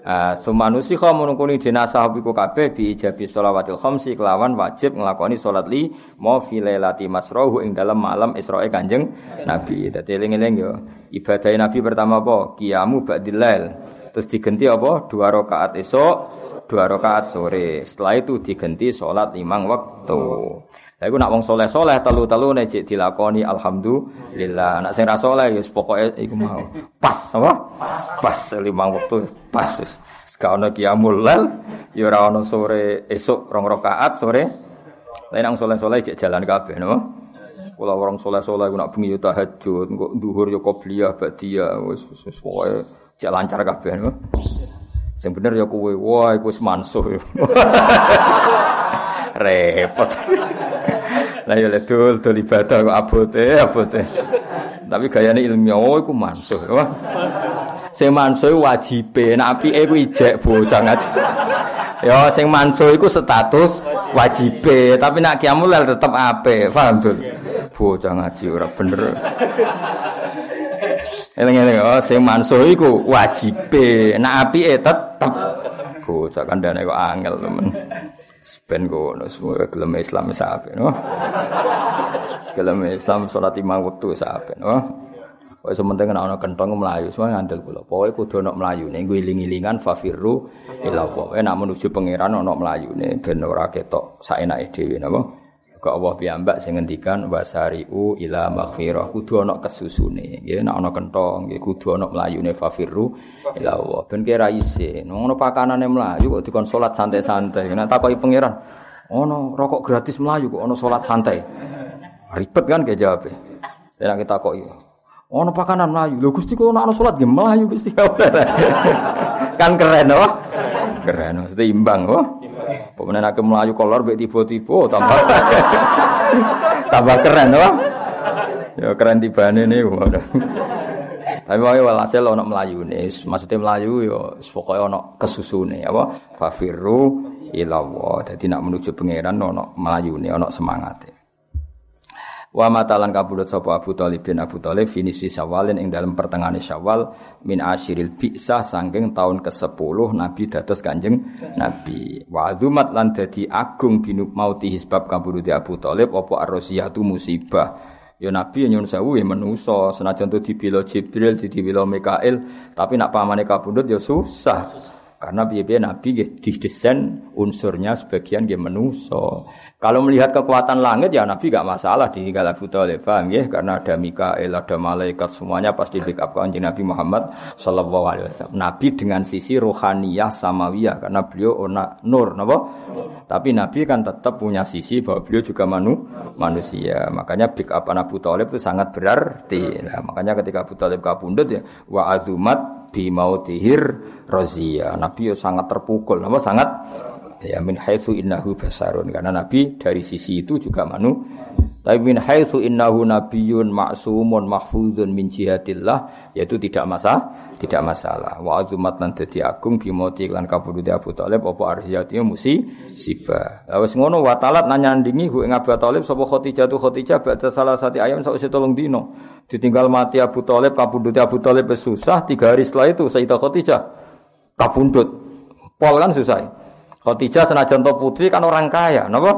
Uh, Sumanusi kau menungkuni jenazah biku kabeh bi ijabi sholawatil khamsi kelawan wajib ngelakoni sholat li mau filelati masrohu ing dalam malam Israel kanjeng Nabi. Dadi eling-eling yo ibadah Nabi pertama apa? Kiamu ba'dilail. Terus diganti apa? Dua rakaat esok, dua rakaat sore. Setelah itu diganti sholat limang waktu. Lah iku nak wong soleh-soleh telu-telu nek cek dilakoni alhamdulillah. Nak sing ra soleh ya pokoke iku mau. Pas apa? Pas limang waktu pas. Gak ono qiyamul lail, ya ora sore esuk rong rakaat sore. Lain nang soleh-soleh cek jalan kabeh no. Kula orang soleh-soleh nak bengi yo tahajud, kok dhuhur yo qobliyah ba'diyah wis wis pokoke cek lancar kabeh no. Sing bener ya kowe, wah iku wis mansuh. Repot. Lah ya ledul dul ibadah kok abote abote. Tapi gayane ilmiah oh iku mansuh. Wah. Sing mansuh wajibe, nek apike iku ijek bocah ngaji. Ya sing mansuh iku status wajibe, tapi nek kiamul tetep apik. Paham dul? Bocah ngaji ora bener. Eling-eling oh sing mansuh iku wajibe, nek apike tetep bocah kandhane kok angel temen. Ben ngono semua gelem Islam sape no. Gelem Islam salat lima waktu sape no. Wis sementing ana ana kentong mlayu, semua ngandel kula. Pokoke kudu ana mlayune, nggo iling-ilingan fafirru ila Allah. Nek menuju pangeran ana mlayune ben ora ketok saenake dhewe napa. Kok Allah piyambak sing ngendikan wasari'u ila maghfirah. Kudu ana kesusune. Nggih nek ana kenthong nggih kudu ana mlayune fafirru ila Allah. Ben kira isin ngono pakanane mlayu kok dikon salat santai-santai. Nek takoki pangeran ono rokok gratis mlayu kok ono salat santai. Ribet kan ge jawab nek kita kok ono pakanan mlayu. Lho Gusti kok ono salat ge mlayu Gusti? Kan keren oh keren mesti imbang oh Pemenang aku melayu kolor bek tiba-tiba tambah tambah keren wah. Ya keren tibane niku. Tapi wae walhasil ana melayu nih, maksudnya melayu ya pokoke ana kesusune apa fafirru ila Allah. Dadi nak menuju pangeran ana melayu nih, ana semangate. Wa matalan kabudut sapa Abu Thalib bin Abu Thalib finisi Syawalin ing dalam pertengahan Syawal min asyiril bi'sah saking tahun ke-10 Nabi dados Kanjeng Nabi. Wa azumat lan dadi agung binub mauti hisbab kabudut Abu Thalib apa arrosiyatu musibah. Ya Nabi nyun sewu ya menusa senajan to dibela Jibril dibela Mikail tapi nak pamane kabudut ya susah. Karena biaya Nabi didesain unsurnya sebagian dia menuso. Kalau melihat kekuatan langit ya Nabi gak masalah di Abu Thalib, ya? Karena ada Mikael, ada malaikat semuanya pasti backup kanjeng Nabi Muhammad Sallallahu Alaihi Wasallam. Nabi dengan sisi rohaniyah samawiyah karena beliau ona nur, napa? Tapi Nabi kan tetap punya sisi bahwa beliau juga manu, manusia. Makanya backup Abu Thalib itu sangat berarti. Nah, makanya ketika Abu Thalib kabundut ya wa azumat bi mautihir razia. Nabi yo sangat terpukul, apa sangat ya min haitsu innahu basarun. Karena nabi dari sisi itu juga manu tapi min haitsu innahu nabiyyun ma'sumun mahfuzun min jihatillah yaitu tidak masalah tidak masalah. Wa azumat lan dadi agung bi mauti lan kabudute Abu Thalib apa arziyati musi siba. Wis ngono wa talat nanyandingi hu ing Abu Thalib sapa Khadijah tu Khadijah ba'da salah satu ayam sawise tolong dino ditinggal mati Abu Thalib kabudute Abu Thalib susah tiga hari setelah itu Sayyidah Khadijah kabundut. Pol kan susah Khadijah senajan to putri kan orang kaya, napa?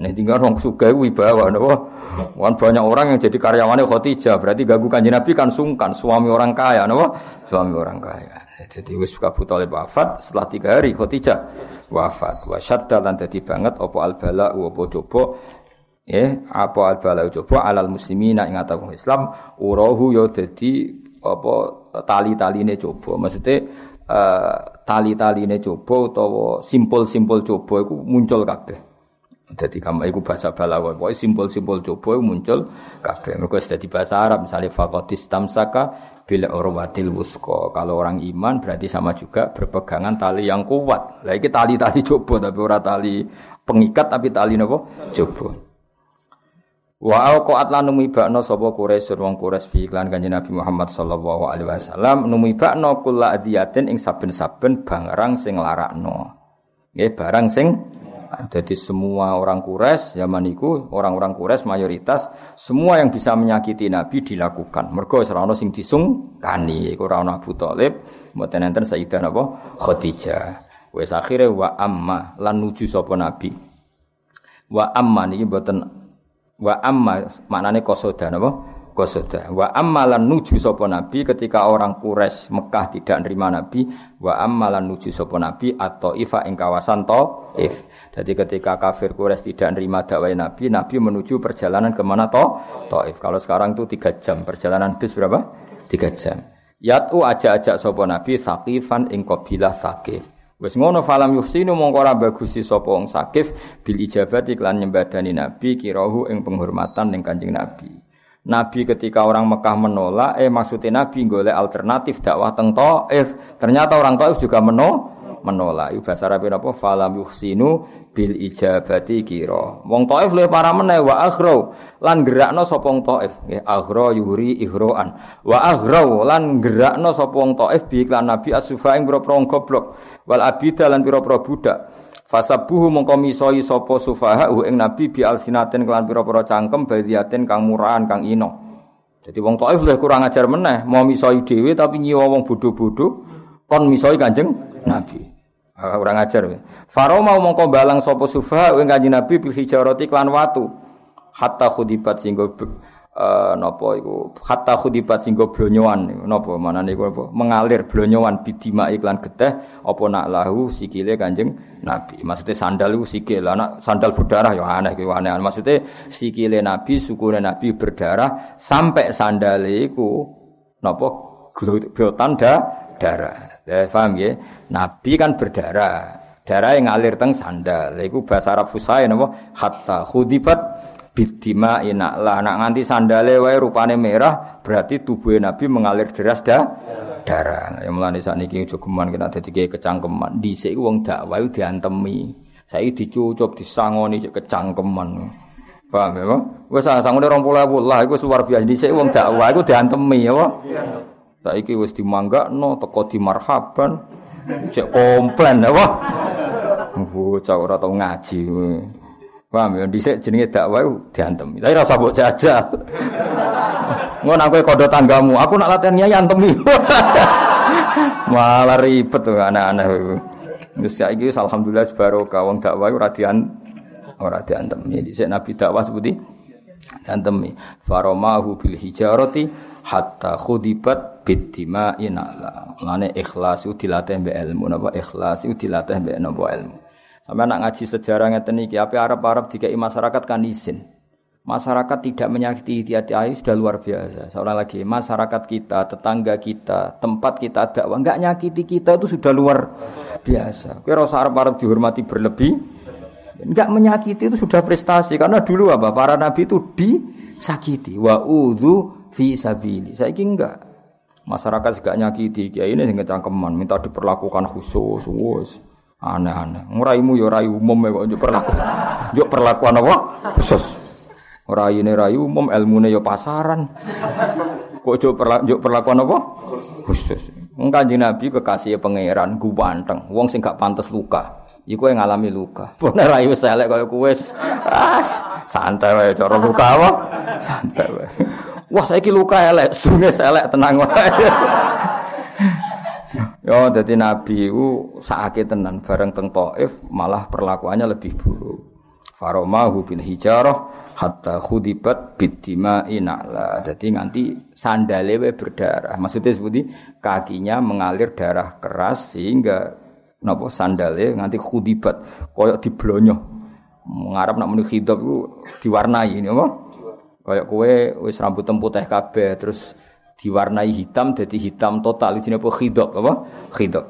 Nih tinggal orang suga wibawa, napa? Wan banyak orang yang jadi karyawannya Khadijah, berarti ganggu kanjeng Nabi kan sungkan, suami orang kaya, napa? Suami orang kaya. Jadi wis suka Thalib wafat setelah tiga hari Khadijah wafat. Wa syadda lan dadi banget apa al bala apa coba eh apa al bala coba alal muslimina ing Islam urahu yo ya dadi apa tali-taline coba. Maksudnya uh, tali-taline coba utawa simpul-simpul coba iku muncul kabeh. Jadi kamu iku bahasa balawa, pokoknya simpul-simpul coba muncul kabeh. Mereka sudah di bahasa Arab, misalnya fakotis tamsaka bila orwatil wusko. Kalau orang iman berarti sama juga berpegangan tali yang kuat. Lagi tali-tali coba tapi ora tali pengikat tapi tali nopo coba. Wa alqaat lan numibakno sapa Quraisy wong Quraisy bi iklan Kanjeng Nabi Muhammad sallallahu alaihi wasallam numibakno kula adiyatin ing saben-saben barang sing larakno. Nggih barang sing Jadi semua orang Quraisy zaman itu orang-orang Quraisy mayoritas semua yang bisa menyakiti Nabi dilakukan. Mergo ora ono sing disungkani iku ora ono Abu Thalib, mboten enten Sayyidah napa Khadijah. Wes akhire wa amma lan nuju sapa Nabi. Wa amma niki mboten wa amma maknane kosoda napa? Kosoda. Wa ammalan nuju sopo nabi ketika orang Quraisy Mekah tidak nerima nabi. Wa ammalan nuju sopo nabi atau ifa ing kawasan Taif. Jadi ketika kafir Quraisy tidak nerima dakwah nabi, nabi menuju perjalanan ke mana to? Taif. Kalau sekarang itu tiga jam perjalanan bis berapa? Tiga jam. Yatu aja-ajak sopo nabi sakifan ing kabilah sakif. Wes ngono falam yuhsinu mongko ora bagusi sapa wong sakif bil ijabati lan nyembadani nabi kirahu ing penghormatan ning Kanjeng Nabi. Nabi ketika orang Mekah menolak, eh maksudnya Nabi golek alternatif dakwah teng Taif. Ternyata orang Taif juga menolak menolak. Iku bahasa Arab apa? Falam yuhsinu bil ijabati kira. Wong Taif luwih para meneh wa aghra lan gerakno sapa wong Taif. Nggih, aghra yuhri ihroan. Wa aghra lan gerakno sapa wong Taif bi iklan Nabi asufa ing pira goblok. Wal abida lan pira-pira budak. Fasabuhu mongko misoi sapa sufaha ing nabi bi alsinaten kelan pira-pira cangkem badiaten kang murahan kang ino. Jadi wong Taif luwih kurang ajar meneh, mau misoi dhewe tapi nyiwa wong bodho-bodho kon misoi Kanjeng Nabi. Uh, kurang ajar. Faro mau mongko balang sapa sufaha ing Kanjeng Nabi bil hijarati klan watu. Hatta khudibat singgo uh, napa iku? Hatta khudibat sing blonyoan. Napa? Manane iku apa? Mengalir blonyoan bidima iklan geteh apa nak lahu sikile Kanjeng Nabi. Maksudnya sandal iku sikil. Anak sandal berdarah ya aneh ki aneh. Maksudnya sikile Nabi sukune Nabi berdarah sampai sandale iku napa? Glotan da darah ya paham ya Nabi kan berdarah darah yang ngalir teng sandal iku bahasa Arab fusai napa hatta khudibat bidima ina lah nak nganti sandale wae rupane merah berarti tubuh Nabi mengalir deras dah darah. Yang mulane sakniki jogeman kena dadi kecangkeman. Dhisik wong dakwah diantemi. Saiki dicucup disangoni kecangkeman. Paham ya? Wis sangone 20.000 lah iku luar biasa. Dhisik wong dakwah iku diantemi ya. Saiki wis dimanggakno teko di marhaban. Cek komplain ya, Pak. Bocah ora tau ngaji. Paham ya dhisik jenenge dakwah diantem. Tapi rasa mbok jajal. Ngono aku kodo tanggamu, aku nak latihan nyai antemi. Malah ribet tuh anak-anak. Wis saiki alhamdulillah barokah wong dakwah ora dian ora diantem. Ya dhisik Nabi dakwah seperti diantemi. Faromahu bil hijarati hatta khudibat bidima inala. Mane ikhlas itu dilatih mbek ilmu napa ikhlas itu dilatih mbek napa ilmu. Sampai nak ngaji sejarah ngeten iki, apa Arab-Arab dikai masyarakat kan izin. Masyarakat tidak menyakiti hati ayu sudah luar biasa. Seorang lagi, masyarakat kita, tetangga kita, tempat kita dakwah enggak nyakiti kita itu sudah luar biasa. Kira Arab-Arab dihormati berlebih, enggak menyakiti itu sudah prestasi karena dulu apa para nabi itu disakiti wa udhu fi sabili. Saya enggak. Masyarakat juga nyakiti kiai ini sing kecangkeman minta diperlakukan khusus, khusus. Aneh-aneh. Ngraimu ya rai umum ya kok njuk perlaku. Njuk perlakuan apa? Khusus. Raine rai umum, ilmune ya pasaran. Kok njuk perlaku perlakuan apa? Khusus. Kanjeng Nabi kekasih pangeran guwanteng, wong sing gak pantes luka. Iku yang ngalami luka. Pune rai wis elek kaya kowe. Ah, santai wae cara luka apa? Santai wae. Wah, saiki luka elek, sedurunge elek tenang wae. Yo dadi nabi ku sakit tenan bareng teng Taif malah perlakuannya lebih buruk. Faromahu bil hijarah hatta khudibat bidima inala. Jadi nganti sandale we berdarah. Maksudnya seperti kakinya mengalir darah keras sehingga napa sandale nganti khudibat koyok diblonyo. Ngarep nak muni ku diwarnai ini apa? Koyok kue wis rambut putih kabeh terus diwarnai hitam jadi hitam total ini apa? Khidab apa? Khidab.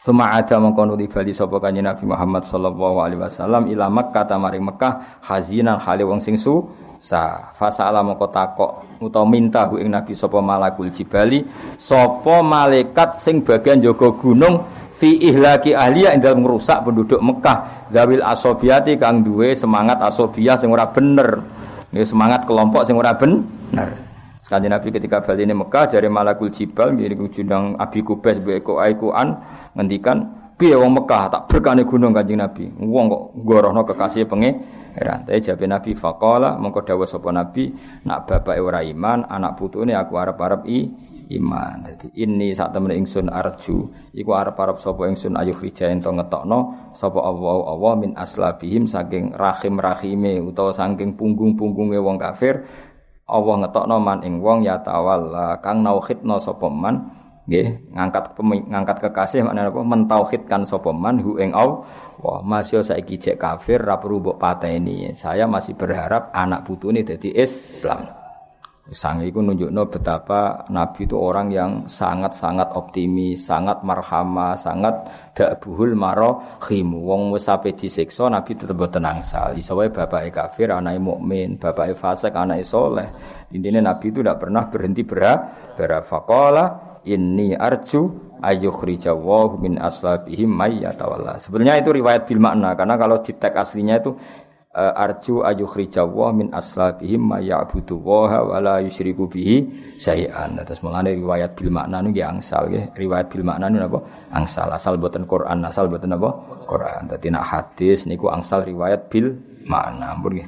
Suma ada mengkono di bali sapa kanjeng Nabi Muhammad sallallahu alaihi wasallam ila Makkah tamari Mekah hazinan hale wong sing su sa. Fasala mongko takok utawa minta hu ing Nabi sapa malakul jibali sapa malaikat sing bagian jaga gunung fi ihlaki ahliya ing dalem ngrusak penduduk Mekah zawil asobiati kang duwe semangat asobiyah sing ora bener ya semangat kelompok sing ora bener Sekali Nabi ketika balik ini Mekah dari Malakul Jibal jadi kujudang Abi Kubes Beko Aikuan ngendikan piye wong Mekah tak berkane gunung Kanjeng Nabi. Wong kok gorohno kekasih penge Heran, tapi jabe Nabi faqala mengko dawuh sapa Nabi, nak bapake ora iman, anak putune aku arep-arep i iman. Dadi ini sak temene ingsun arju, iku arep-arep sapa ingsun ayu rija ento ngetokno sapa Allah Allah min aslabihim saking rahim-rahime utawa saking punggung-punggunge wong kafir. Allah ngetokno man ing wong ya tawalla kang nauhidna sapa man nggih ngangkat ngangkat kekasih maknane apa mentauhidkan sapa man hu ing Wah, masih saiki cek kafir ra perlu mbok pateni. Saya masih berharap anak putune dadi Islam. Sang iku nunjukno betapa Nabi itu orang yang sangat-sangat optimis, sangat marhamah, sangat dak buhul maro khimu. Wong wis sampe disiksa Nabi tetep tenang sal. Iso wae bapake kafir, anake mukmin, bapake fasik, anake soleh. Intinya Nabi itu tidak pernah berhenti berharap. Berafaqala inni arju ayyukhrijawahu min aslabihim may yatawalla. Sebenarnya itu riwayat bil makna karena kalau di teks aslinya itu arju ayyukhrijawah min aslabihim may ya'budu wa la yusyriku bihi syai'an. Terus mulane riwayat bil makna niku angsal nggih. Riwayat bil makna niku napa? Angsal asal boten Quran, asal boten apa? Quran. Dadi nak hadis niku angsal riwayat bil makna. Ampun